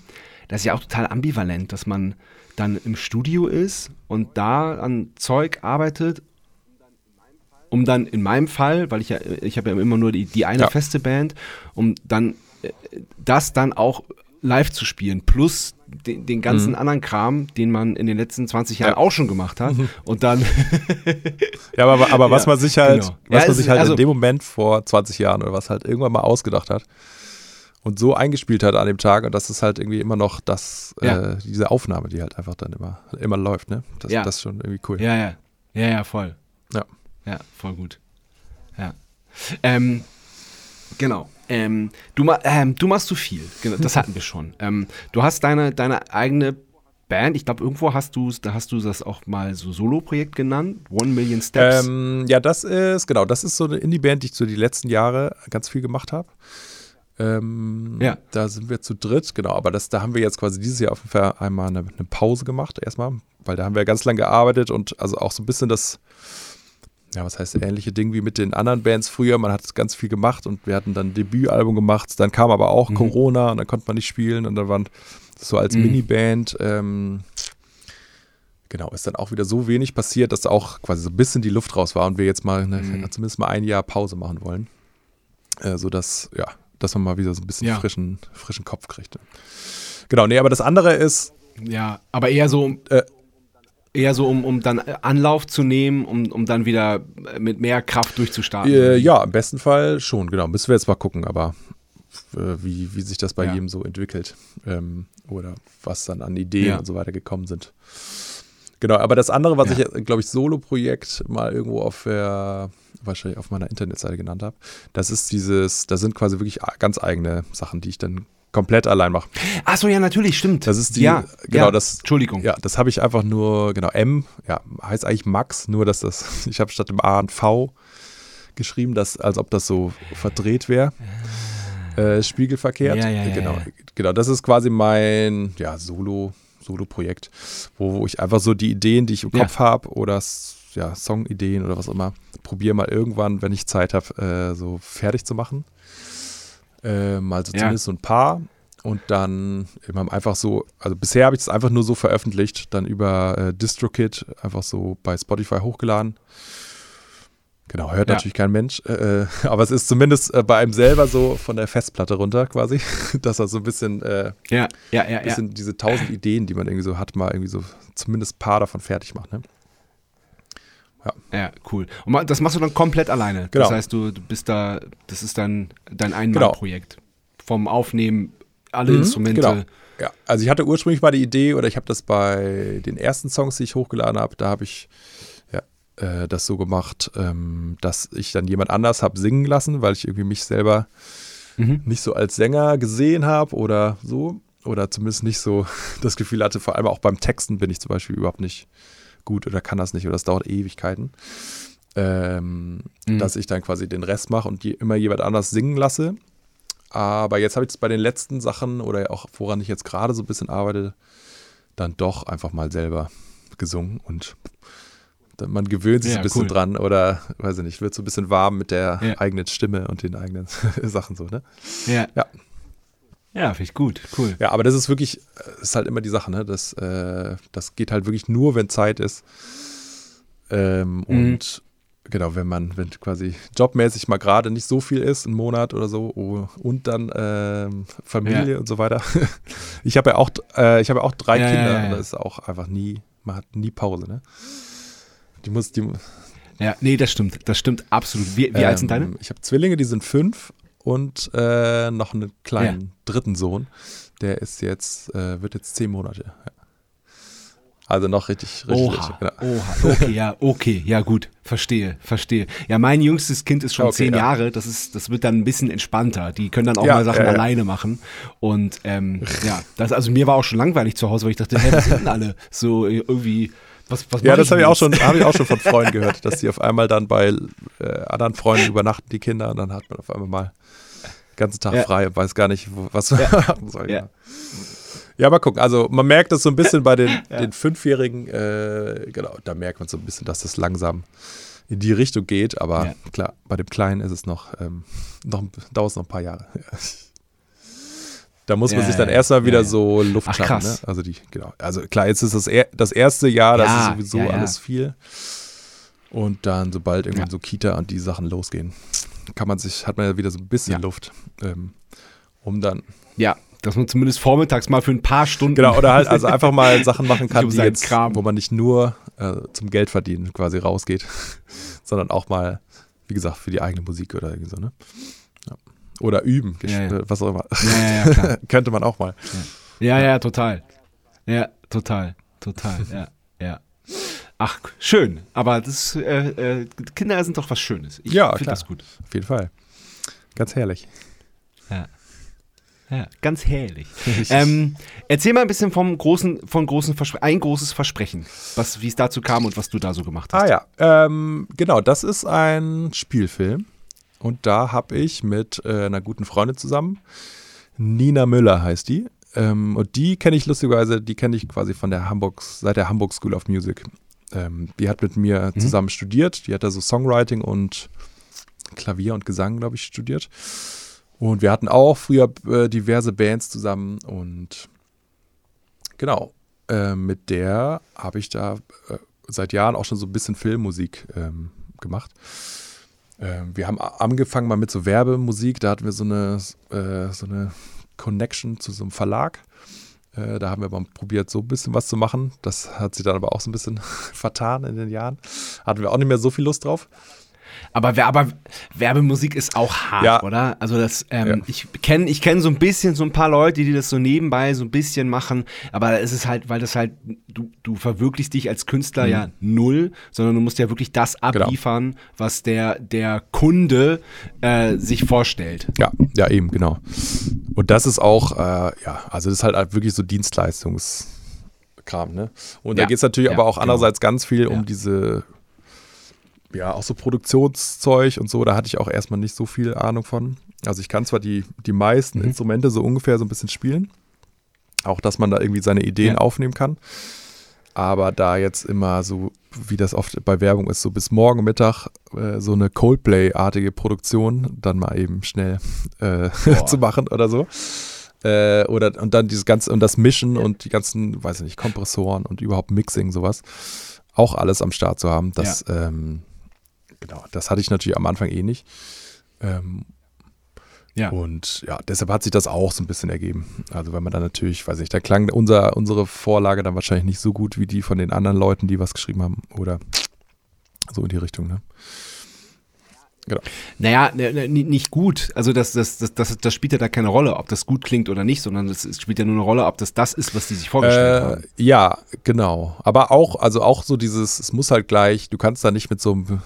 das ist ja auch total ambivalent, dass man dann im Studio ist und da an Zeug arbeitet, um dann in meinem Fall, weil ich ja, ich habe ja immer nur die, die eine Ja. feste Band, um dann äh, das dann auch live zu spielen, plus den, den ganzen anderen Kram, den man in den letzten 20 Jahren Mhm. Ja. Mhm. auch schon gemacht hat. Und dann, Ja, aber, aber was Ja, man sich halt, genau. was Ja, man sich halt also- in dem Moment vor 20 Jahren oder was halt irgendwann mal ausgedacht hat und so eingespielt hat an dem Tag und das ist halt irgendwie immer noch das, Ja. äh, diese Aufnahme, die halt einfach dann immer, immer läuft, ne? Das, Ja. das ist schon irgendwie cool. ja, ja, ja, ja, voll. Ja. Ja, voll gut. Ja. Ähm, genau. Ähm, du, ma ähm, du machst zu viel. Genau, das hatten wir schon. Ähm, du hast deine, deine eigene Band. Ich glaube, irgendwo hast du da hast du das auch mal so Solo-Projekt genannt. One Million Steps. Ähm, ja, das ist, genau, das ist so eine Indie-Band, die ich so die letzten Jahre ganz viel gemacht habe. Ähm, Ja. Da sind wir zu dritt, genau, aber das, da haben wir jetzt quasi dieses Jahr auf jeden Fall einmal eine, eine Pause gemacht, erstmal, weil da haben wir ganz lange gearbeitet und also auch so ein bisschen das, ja, was heißt ähnliche Ding wie mit den anderen Bands früher. Man hat ganz viel gemacht und wir hatten dann ein Debütalbum gemacht, dann kam aber auch Mhm. Corona und dann konnte man nicht spielen und dann waren so als Mhm. Miniband, ähm, genau, ist dann auch wieder so wenig passiert, dass auch quasi so ein bisschen die Luft raus war und wir jetzt mal eine, Mhm. zumindest mal ein Jahr Pause machen wollen. Äh, sodass, ja, dass man mal wieder so ein bisschen Ja. frischen, frischen Kopf kriegt. Genau, nee, aber das andere ist, Ja, aber eher so, Äh, eher so um, um dann Anlauf zu nehmen, um, um dann wieder mit mehr Kraft durchzustarten. Äh, ja, im besten Fall schon, genau. Müssen wir jetzt mal gucken, aber äh, wie, wie sich das bei Ja. jedem so entwickelt ähm, oder was dann an Ideen Ja. und so weiter gekommen sind. Genau, aber das andere, was Ja. ich, glaube ich, Solo-Projekt mal irgendwo auf der, wahrscheinlich auf meiner Internetseite genannt habe, das ist dieses, das sind quasi wirklich ganz eigene Sachen, die ich dann komplett allein mache. Ach so, ja, natürlich, stimmt. Das ist die, ja, genau, ja, das, Entschuldigung. ja, das habe ich einfach nur, genau, M, ja, heißt eigentlich Max, nur dass das, ich habe statt dem A ein V geschrieben, dass, als ob das so verdreht wäre. Äh, spiegelverkehrt. Ja, ja, ja, genau, genau, das ist quasi mein ja, Solo, Solo-Projekt, wo, wo ich einfach so die Ideen, die ich im. Kopf habe oder ja, Songideen oder was auch immer, probiere mal irgendwann, wenn ich Zeit habe, äh, so fertig zu machen. Äh, mal so Ja. zumindest so ein paar. Und dann immer einfach so, also bisher habe ich es einfach nur so veröffentlicht, dann über äh, DistroKid einfach so bei Spotify hochgeladen. Genau, hört Ja. natürlich kein Mensch, äh, äh, aber es ist zumindest äh, bei einem selber so von der Festplatte runter quasi, dass er so ein bisschen, äh, Ja, ja, ja, ja. bisschen diese tausend Ideen, die man irgendwie so hat, mal irgendwie so zumindest ein paar davon fertig macht. Ne? Ja, cool. Und das machst du dann komplett alleine. Genau. Das heißt, du, du bist da, das ist dann dein Genau. Einmalprojekt. Vom Aufnehmen, alle Mhm, Instrumente. genau. Ja, also ich hatte ursprünglich mal die Idee, oder ich habe das bei den ersten Songs, die ich hochgeladen habe, da habe ich ja, äh, das so gemacht, ähm, dass ich dann jemand anders habe singen lassen, weil ich irgendwie mich selber Mhm. nicht so als Sänger gesehen habe oder so. Oder zumindest nicht so das Gefühl hatte, vor allem auch beim Texten bin ich zum Beispiel überhaupt nicht gut oder kann das nicht oder das dauert Ewigkeiten. Ähm, Mhm. Dass ich dann quasi den Rest mache und die, immer jemand anders singen lasse. Aber jetzt habe ich es bei den letzten Sachen oder auch woran ich jetzt gerade so ein bisschen arbeite, dann doch einfach mal selber gesungen und man gewöhnt sich Ja, ein bisschen cool. dran oder weiß ich nicht, wird so ein bisschen warm mit der Ja. eigenen Stimme und den eigenen Sachen so, ne? Ja. Ja. Ja, finde ich gut, cool. Ja, aber das ist wirklich, äh, ist halt immer die Sache, ne? Das, äh, das geht halt wirklich nur, wenn Zeit ist. Ähm, Mhm. Und genau, wenn man, wenn quasi jobmäßig mal gerade nicht so viel ist, einen Monat oder so, oh, und dann ähm, Familie Ja. und so weiter. Ich habe ja auch, äh, ich habe ja auch drei Ja, Kinder ja, und das ist auch einfach nie, man hat nie Pause, ne? Die muss, die, Ja, nee, das stimmt. Das stimmt absolut. Wie, wie alt sind deine? ähm, Ich habe Zwillinge, die sind fünf und äh, noch einen kleinen dritten Sohn. Der ist jetzt, äh, wird jetzt zehn Monate. Ja. Also noch richtig, richtig. Oha, genau. oha, okay, ja, okay, ja gut, verstehe, verstehe. Ja, mein jüngstes Kind ist schon Okay, zehn ja. Jahre, das ist, das wird dann ein bisschen entspannter. Die können dann auch Ja, mal Sachen ja, ja. alleine machen. Und ähm, ja, das, also mir war auch schon langweilig zu Hause, weil ich dachte, hey, was sind denn alle? So äh, irgendwie, was, was Ja, das habe ich auch schon, habe ich auch schon von Freunden gehört, dass die auf einmal dann bei äh, anderen Freunden übernachten, die Kinder, und dann hat man auf einmal mal den ganzen Tag Ja. frei und weiß gar nicht, wo, was man machen soll. Ja. Ja. ja, mal gucken. Also man merkt das so ein bisschen bei den, den Fünfjährigen, äh, genau, da merkt man so ein bisschen, dass das langsam in die Richtung geht, aber Ja. klar, bei dem Kleinen ist es noch, ähm, noch dauert es noch ein paar Jahre. Da muss man Ja, sich dann erstmal wieder ja, ja. so Luft Ach, schaffen. Ne? Also die, genau. Also klar, jetzt ist das, er, das erste Jahr, das ist sowieso alles viel. Und dann, sobald irgendwann so Kita und die Sachen losgehen, kann man sich, hat man ja wieder so ein bisschen. Luft, ähm, um dann, Ja, dass man zumindest vormittags mal für ein paar Stunden. genau, oder halt also einfach mal Sachen machen kann, um die jetzt, Kram. wo man nicht nur äh, zum Geld verdienen quasi rausgeht, sondern auch mal, wie gesagt, für die eigene Musik oder irgendwie so, ne? Oder üben, Ja, ja. äh, was auch immer. Ja. Könnte man auch mal. Ja, ja, total. Ja, total, total, ja, ja. Ach, schön. Aber das, äh, äh, Kinder sind doch was Schönes. Ich Ja, finde klar. das gut. Auf jeden Fall. Ganz herrlich. Ja. Ja, ganz herrlich. ähm, erzähl mal ein bisschen vom großen, von großen Verspre ein großes Versprechen, was, wie es dazu kam und was du da so gemacht hast. Ah ja, ähm, genau, das ist ein Spielfilm. Und da habe ich mit äh, einer guten Freundin zusammen, Nina Müller heißt die. Ähm, und die kenne ich lustigerweise, die kenne ich quasi von der Hamburg, seit der Hamburg School of Music. Ähm, die hat mit mir Mhm. zusammen studiert. Die hat da so Songwriting und Klavier und Gesang, glaube ich, studiert. Und wir hatten auch früher äh, diverse Bands zusammen und genau. äh, mit der habe ich da äh, seit Jahren auch schon so ein bisschen Filmmusik ähm, gemacht. Ähm, wir haben angefangen mal mit so Werbemusik, da hatten wir so eine, äh, so eine Connection zu so einem Verlag. Äh, da haben wir mal probiert, so ein bisschen was zu machen. Das hat sich dann aber auch so ein bisschen vertan in den Jahren. Hatten wir auch nicht mehr so viel Lust drauf. Aber, Wer- aber Werbemusik ist auch hart, Ja. oder? Also das, ähm, Ja. ich kenne ich kenn so ein bisschen so ein paar Leute, die das so nebenbei so ein bisschen machen, aber es ist halt, weil das halt, du, du verwirklichst dich als Künstler ja null, sondern du musst ja wirklich das abliefern, was der, der Kunde äh, sich vorstellt. Ja, ja, eben, genau. Und das ist auch, äh, ja, also das ist halt wirklich so Dienstleistungskram, ne? Und da Ja, geht es natürlich ja, aber auch genau. andererseits ganz viel um Ja. diese, ja, auch so Produktionszeug und so, da hatte ich auch erstmal nicht so viel Ahnung von. Also ich kann zwar die, die meisten Mhm. Instrumente so ungefähr so ein bisschen spielen, auch dass man da irgendwie seine Ideen Ja. aufnehmen kann. Aber da jetzt immer so, wie das oft bei Werbung ist, so bis morgen Mittag äh, so eine Coldplay-artige Produktion, dann mal eben schnell äh, zu machen oder so. Äh, oder und dann dieses ganze und das Mischen und die ganzen, weiß ich nicht, Kompressoren und überhaupt Mixing, sowas. Auch alles am Start zu haben. Das, ähm, genau, das hatte ich natürlich am Anfang eh nicht. Ähm, Ja. und ja, deshalb hat sich das auch so ein bisschen ergeben. Also wenn man dann natürlich, weiß ich, da klang unser, unsere Vorlage dann wahrscheinlich nicht so gut wie die von den anderen Leuten, die was geschrieben haben. Oder so in die Richtung, ne? Genau. Naja, ne, ne, ni- nicht gut. Also das, das, das, das, das spielt ja da keine Rolle, ob das gut klingt oder nicht, sondern es es spielt ja nur eine Rolle, ob das das ist, was die sich vorgestellt Äh, haben. ja, genau. Aber auch, also auch so dieses, es muss halt gleich, du kannst da nicht mit so einem,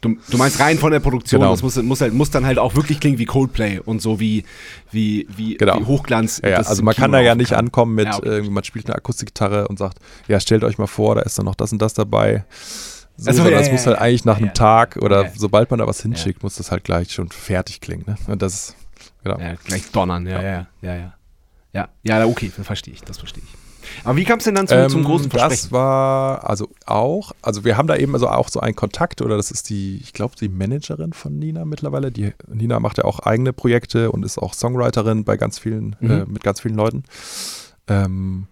Du, du meinst rein von der Produktion, Genau. das muss, muss, halt, muss dann halt auch wirklich klingen wie Coldplay und so wie, wie, wie, Genau. wie Hochglanz. ja, ja, das also man Kino kann da ja nicht kann. ankommen mit, Ja, okay. man spielt eine Akustikgitarre und sagt, ja, stellt euch mal vor, da ist dann noch das und das dabei. So, Ach so, sondern ja, es ja, muss halt eigentlich nach einem. Tag oder sobald man da was hinschickt, muss das halt gleich schon fertig klingen. Ne? Und das genau. Ja, gleich donnern, ja, Ja. ja, ja, ja. Ja, ja, okay, das verstehe ich, das verstehe ich. Aber wie kam es denn dann zum, zum Ähm, großen Das Versprechen? war also auch, also wir haben da eben also auch so einen Kontakt oder das ist die, ich glaube, die Managerin von Nina mittlerweile. Die Nina macht ja auch eigene Projekte und ist auch Songwriterin bei ganz vielen, Mhm. äh, mit ganz vielen Leuten. Ähm,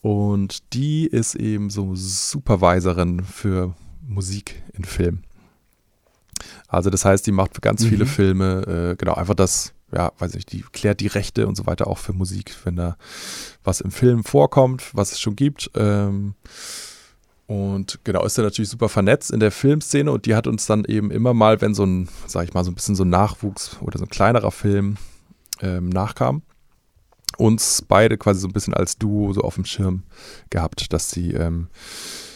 und die ist eben so Supervisorin für Musik in Film. Also das heißt, die macht für ganz viele Mhm. Filme, äh, genau, einfach das, ja, weiß ich, die klärt die Rechte und so weiter auch für Musik, wenn da was im Film vorkommt, was es schon gibt. Ähm, und genau, ist ja natürlich super vernetzt in der Filmszene und die hat uns dann eben immer mal, wenn so ein, sag ich mal, so ein bisschen so ein Nachwuchs oder so ein kleinerer Film ähm, nachkam, uns beide quasi so ein bisschen als Duo so auf dem Schirm gehabt, dass sie ähm,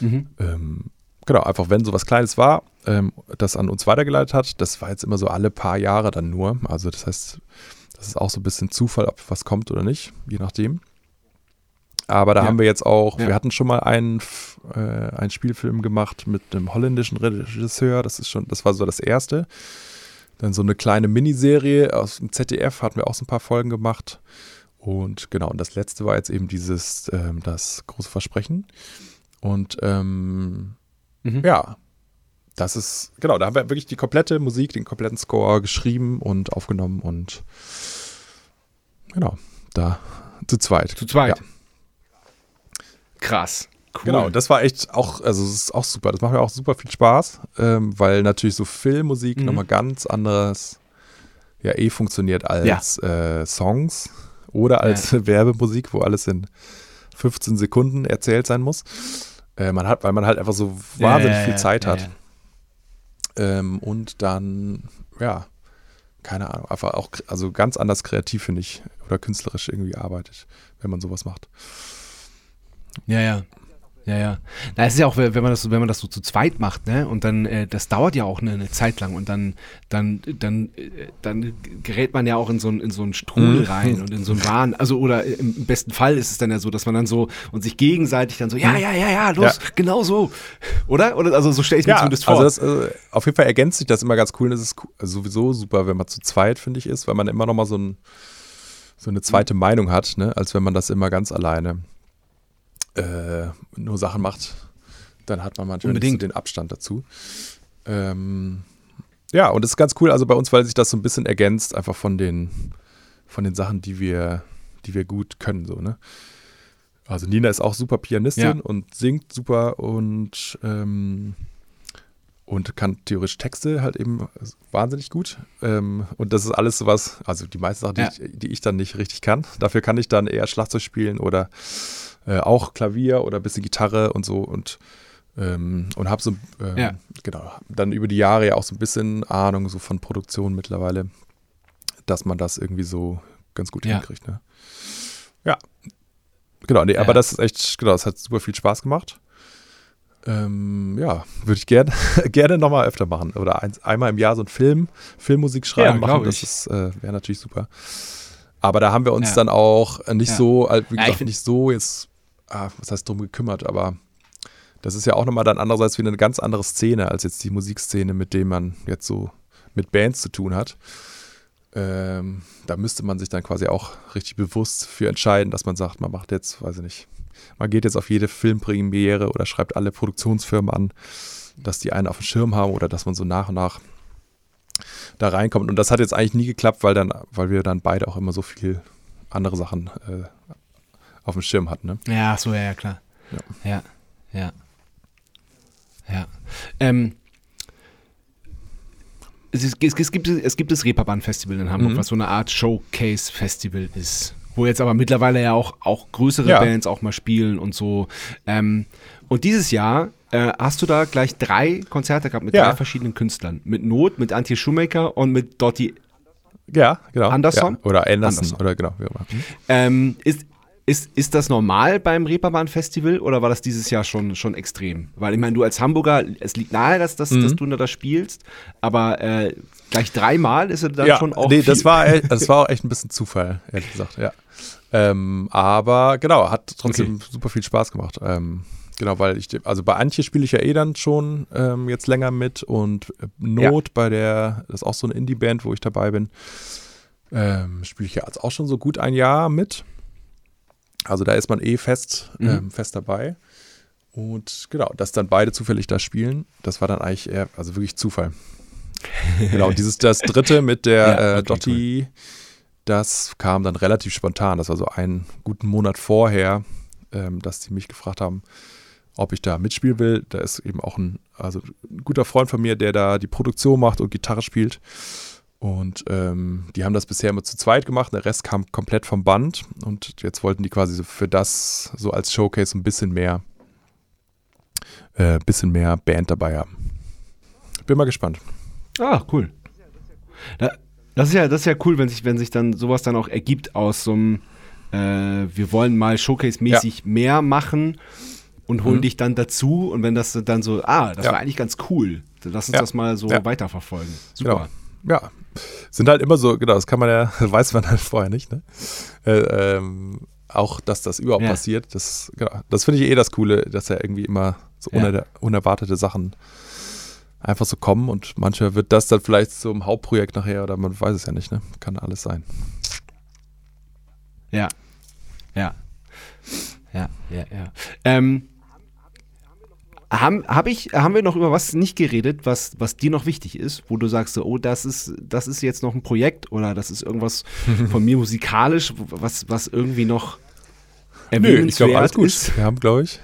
Mhm. ähm, genau, einfach wenn sowas Kleines war, ähm, das an uns weitergeleitet hat. Das war jetzt immer so alle paar Jahre dann nur. Also das heißt, das ist auch so ein bisschen Zufall, ob was kommt oder nicht, je nachdem. Aber da Ja. haben wir jetzt auch, Ja. wir hatten schon mal einen, äh, einen Spielfilm gemacht mit einem holländischen Regisseur. Das ist schon, das war so das erste. Dann so eine kleine Miniserie aus dem ZDF hatten wir auch so ein paar Folgen gemacht. Und genau, und das letzte war jetzt eben dieses, ähm, das große Versprechen. Und ähm, Mhm. ja, das ist, genau, da haben wir wirklich die komplette Musik, den kompletten Score geschrieben und aufgenommen und genau, da zu zweit. Zu zweit. Ja. Krass. Cool. Genau, das war echt auch, also es ist auch super. Das macht mir auch super viel Spaß, ähm, weil natürlich so Filmmusik Mhm. nochmal ganz anderes, ja, eh funktioniert als äh, Songs oder als Werbemusik, wo alles in 15 Sekunden erzählt sein muss. Äh, man hat, weil man halt einfach so wahnsinnig Ja, viel Zeit hat. Ähm, und dann, ja, keine Ahnung, einfach auch, also ganz anders kreativ, finde ich, oder künstlerisch irgendwie arbeitet, wenn man sowas macht. Ja, ja. Ja, ja. Na, es ist ja auch, wenn man das, so- wenn man das so zu zweit macht, ne? Und dann, äh, das dauert ja auch eine, eine Zeit lang und dann, dann, dann, äh, dann gerät man ja auch in so, einen- in so einen Strudel Mhm. rein und in so einen Wahn. Also, oder im besten Fall ist es dann ja so, dass man dann so und sich gegenseitig dann so, ja, ja, ja, ja, los, Ja. genau so. Oder? Oder also so stelle ich mir Ja, zumindest vor. also das, äh, auf jeden Fall ergänzt sich das immer ganz cool. Und es ist also sowieso super, wenn man zu zweit, finde ich, ist, weil man immer noch mal so, ein, so eine zweite Meinung hat, ne? als wenn man das immer ganz alleine äh, nur Sachen macht. Dann hat man manchmal Unbedingt. den Abstand dazu. Ähm, ja, und es ist ganz cool, also bei uns, weil sich das so ein bisschen ergänzt, einfach von den, von den Sachen, die wir, die wir gut können, so, ne? Also Nina ist auch super Pianistin Ja. und singt super und, ähm, und kann theoretisch Texte halt eben wahnsinnig gut. Ähm, und das ist alles sowas, also die meisten Sachen, die, Ja. ich, die ich dann nicht richtig kann. Dafür kann ich dann eher Schlagzeug spielen oder äh, auch Klavier oder ein bisschen Gitarre und so und ähm, und habe so ähm, Ja. genau dann über die Jahre ja auch so ein bisschen Ahnung so von Produktion mittlerweile, dass man das irgendwie so ganz gut Ja. hinkriegt. Ne? Ja, genau. Nee, Ja. aber das ist echt genau, das hat super viel Spaß gemacht. Ähm, ja, würde ich gerne gerne nochmal öfter machen oder eins, einmal im Jahr so einen Film, Filmmusik schreiben Ja, machen. Das äh, wäre natürlich super. Aber da haben wir uns Ja. dann auch nicht so, wie gesagt, nicht so jetzt, ah, was heißt drum gekümmert, aber das ist ja auch nochmal dann andererseits wieder eine ganz andere Szene als jetzt die Musikszene, mit dem man jetzt so mit Bands zu tun hat. Ähm, da müsste man sich dann quasi auch richtig bewusst für entscheiden, dass man sagt, man macht jetzt, weiß ich nicht, man geht jetzt auf jede Filmpremiere oder schreibt alle Produktionsfirmen an, dass die einen auf dem Schirm haben oder dass man so nach und nach da reinkommt. Und das hat jetzt eigentlich nie geklappt, weil dann, weil wir dann beide auch immer so viel andere Sachen äh, auf dem Schirm hatten. Ne? Ja, so, ja, ja, klar. Ja. Ja, ja. Ja. Ähm, es, ist, es, es, gibt, es gibt das Reeperbahn-Festival in Hamburg, Mhm. was so eine Art Showcase-Festival ist. Wo jetzt aber mittlerweile ja auch, auch größere Ja. Bands auch mal spielen und so. Ähm, und dieses Jahr äh, hast du da gleich drei Konzerte gehabt mit Ja. drei verschiedenen Künstlern. Mit Not, mit Antje Schumacher und mit Dotti Ja, genau. Anderson? Ja. Oder Anderson, Anderson. oder genau, wie auch immer. Ähm, ist, ist, ist das normal beim Reeperbahn-Festival oder war das dieses Jahr schon, schon extrem? Weil ich meine, du als Hamburger, es liegt nahe, dass, dass, Mhm. dass du da spielst, aber äh, gleich dreimal ist es dann ja, schon auch. nee, viel. das war, das war auch echt ein bisschen Zufall, ehrlich gesagt, ja. Ähm, aber genau, hat trotzdem super viel Spaß gemacht. Ähm, genau, weil ich, also bei Antje spiele ich ja eh dann schon ähm, jetzt länger mit und äh, Not bei der, das ist auch so eine Indie-Band, wo ich dabei bin, ähm, spiele ich ja jetzt auch schon so gut ein Jahr mit. Also da ist man eh fest, Mhm. ähm, fest dabei. Und genau, dass dann beide zufällig da spielen, das war dann eigentlich eher, also wirklich Zufall. genau, dieses, das dritte mit der Ja, äh, Dotti, das kam dann relativ spontan. Das war so einen guten Monat vorher, ähm, dass die mich gefragt haben, ob ich da mitspielen will. Da ist eben auch ein, also ein guter Freund von mir, der da die Produktion macht und Gitarre spielt. Und ähm, die haben das bisher immer zu zweit gemacht, der Rest kam komplett vom Band und jetzt wollten die quasi so für das so als Showcase ein bisschen mehr, äh, bisschen mehr Band dabei haben. Bin mal gespannt. Ah, cool. Da, das, ist ja, das ist ja cool, wenn sich, wenn sich dann sowas dann auch ergibt aus so einem, äh, wir wollen mal Showcase-mäßig mehr machen und holen Mhm. dich dann dazu und wenn das dann so, ah, das Ja. war eigentlich ganz cool, lass uns Ja. das mal so Ja. weiterverfolgen. Super. Genau. Ja, sind halt immer so, genau, das kann man ja, weiß man halt vorher nicht, ne? Äh, ähm, auch, dass das überhaupt Ja. passiert, das, genau, das finde ich eh das Coole, dass ja irgendwie immer so Ja. uner unerwartete Sachen einfach so kommen und manchmal wird das dann vielleicht zum Hauptprojekt nachher oder man weiß es ja nicht, ne? Kann alles sein. Ja. Ja. Ja, ja, ja. Ähm, haben, hab ich, haben wir noch über was nicht geredet, was, was dir noch wichtig ist, wo du sagst, so, oh, das ist, das ist jetzt noch ein Projekt oder das ist irgendwas von mir musikalisch, was, was irgendwie noch Nö, ich glaube, alles gut. ist? Wir haben, glaube ich,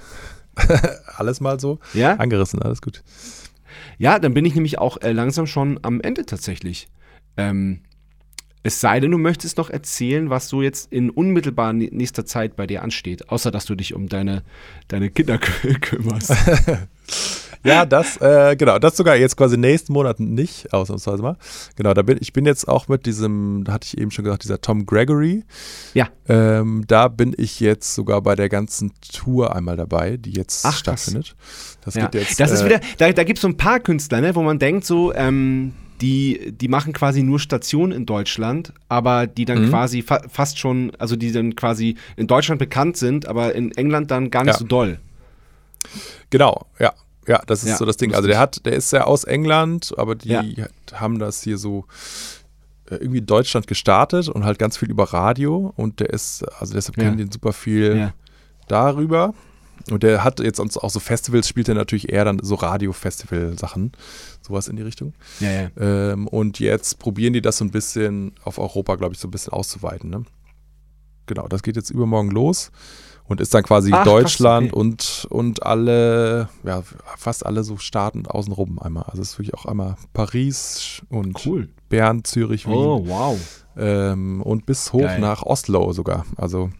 alles mal so Ja? angerissen, alles gut. Ja, dann bin ich nämlich auch äh, langsam schon am Ende tatsächlich. Ähm, es sei denn, du möchtest noch erzählen, was so jetzt in unmittelbar nä- nächster Zeit bei dir ansteht, außer dass du dich um deine, deine Kinder kü- kümmerst. Ja, das, äh, genau, das sogar jetzt quasi nächsten Monat nicht, ausnahmsweise mal. Genau, da bin ich bin jetzt auch mit diesem, da hatte ich eben schon gesagt, dieser Tom Gregory. Ja. Ähm, da bin ich jetzt sogar bei der ganzen Tour einmal dabei, die jetzt Ach, stattfindet. Das Ja. geht jetzt. das ist äh, wieder, da, da gibt es so ein paar Künstler, ne, wo man denkt, so, ähm, die, die machen quasi nur Station in Deutschland, aber die dann Mhm. quasi fa fast schon, also die dann quasi in Deutschland bekannt sind, aber in England dann gar nicht Ja. so doll. Genau, ja. Ja, das ist Ja, so das Ding. Also der hat, der ist ja aus England, aber die Ja. haben das hier so äh, irgendwie in Deutschland gestartet und halt ganz viel über Radio und der ist, also deshalb kennen den super viel Ja. darüber. Und der hat jetzt auch so Festivals, spielt er natürlich eher dann so Radio-Festival-Sachen, sowas in die Richtung. Ja, ja. Ähm, und jetzt probieren die das so ein bisschen auf Europa, glaube ich, so ein bisschen auszuweiten. Ne? Genau, das geht jetzt übermorgen los. und ist dann quasi Ach, Deutschland okay. und, und alle, ja, fast alle so Staaten außenrum einmal. Also es ist wirklich auch einmal Paris und Cool. Bern, Zürich, Wien Oh, wow. ähm, und bis hoch Geil. nach Oslo sogar. Also,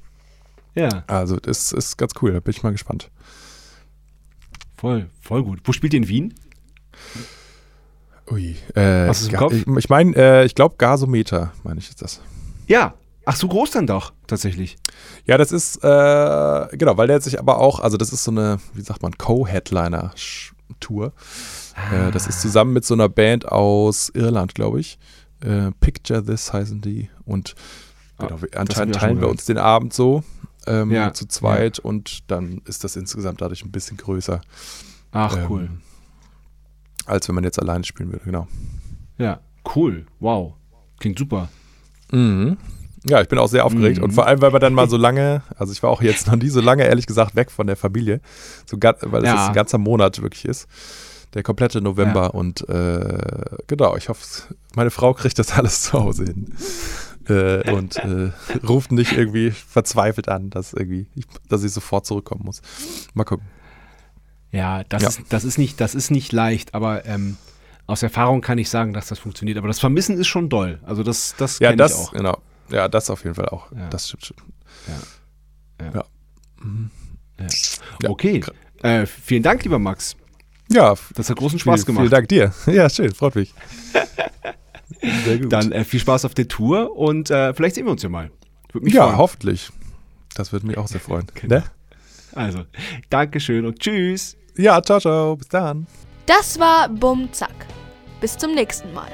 Ja, also das ist ganz cool, da bin ich mal gespannt. voll, voll gut. Wo spielt ihr in Wien? Ui, äh, Hast du's im Kopf? Ich, ich meine, äh, ich glaube Gasometer, meine ich ist das. Ja. Ach, so groß dann doch, tatsächlich. Ja, das ist, äh, genau, weil der sich aber auch, also das ist so eine, wie sagt man, Co-Headliner-Tour. Äh, das ist zusammen mit so einer Band aus Irland, glaube ich. Äh, Picture This heißen die. Und genau, wir, haben wir anscheinend teilen wir uns den Abend so ähm, Ja, zu zweit und dann ist das insgesamt dadurch ein bisschen größer, Ach, Ähm, cool. als wenn man jetzt alleine spielen würde, genau. Ja, cool. Wow. Klingt super. Mhm. Ja, ich bin auch sehr aufgeregt Mhm. und vor allem, weil wir dann mal so lange, also ich war auch jetzt noch nie so lange, ehrlich gesagt, weg von der Familie, so, weil es Ja. jetzt ein ganzer Monat wirklich ist, der komplette November und äh, genau, ich hoffe, meine Frau kriegt das alles zu Hause hin äh, und äh, ruft nicht irgendwie verzweifelt an, dass irgendwie, ich, dass ich sofort zurückkommen muss. Mal gucken. Ja, das, Ja. Ist, das, ist, nicht, das ist nicht leicht, aber ähm, aus Erfahrung kann ich sagen, dass das funktioniert. Aber das Vermissen ist schon doll. Also das, das Ja, kenn ich das, auch. genau. Ja, das auf jeden Fall auch. Ja. Das stimmt schon. Ja. Ja. Okay. Äh, vielen Dank, lieber Max. Ja, Das hat großen Spaß viel, gemacht. Vielen Dank dir. Ja, schön, freut mich. Sehr gut. Dann äh, viel Spaß auf der Tour und äh, vielleicht sehen wir uns ja mal. Würde mich ja, freuen. hoffentlich. Das würde mich auch sehr freuen. Genau. Ne? Also, Dankeschön und tschüss. Ja, ciao, ciao. Bis dann. Das war Bum Zack. Bis zum nächsten Mal.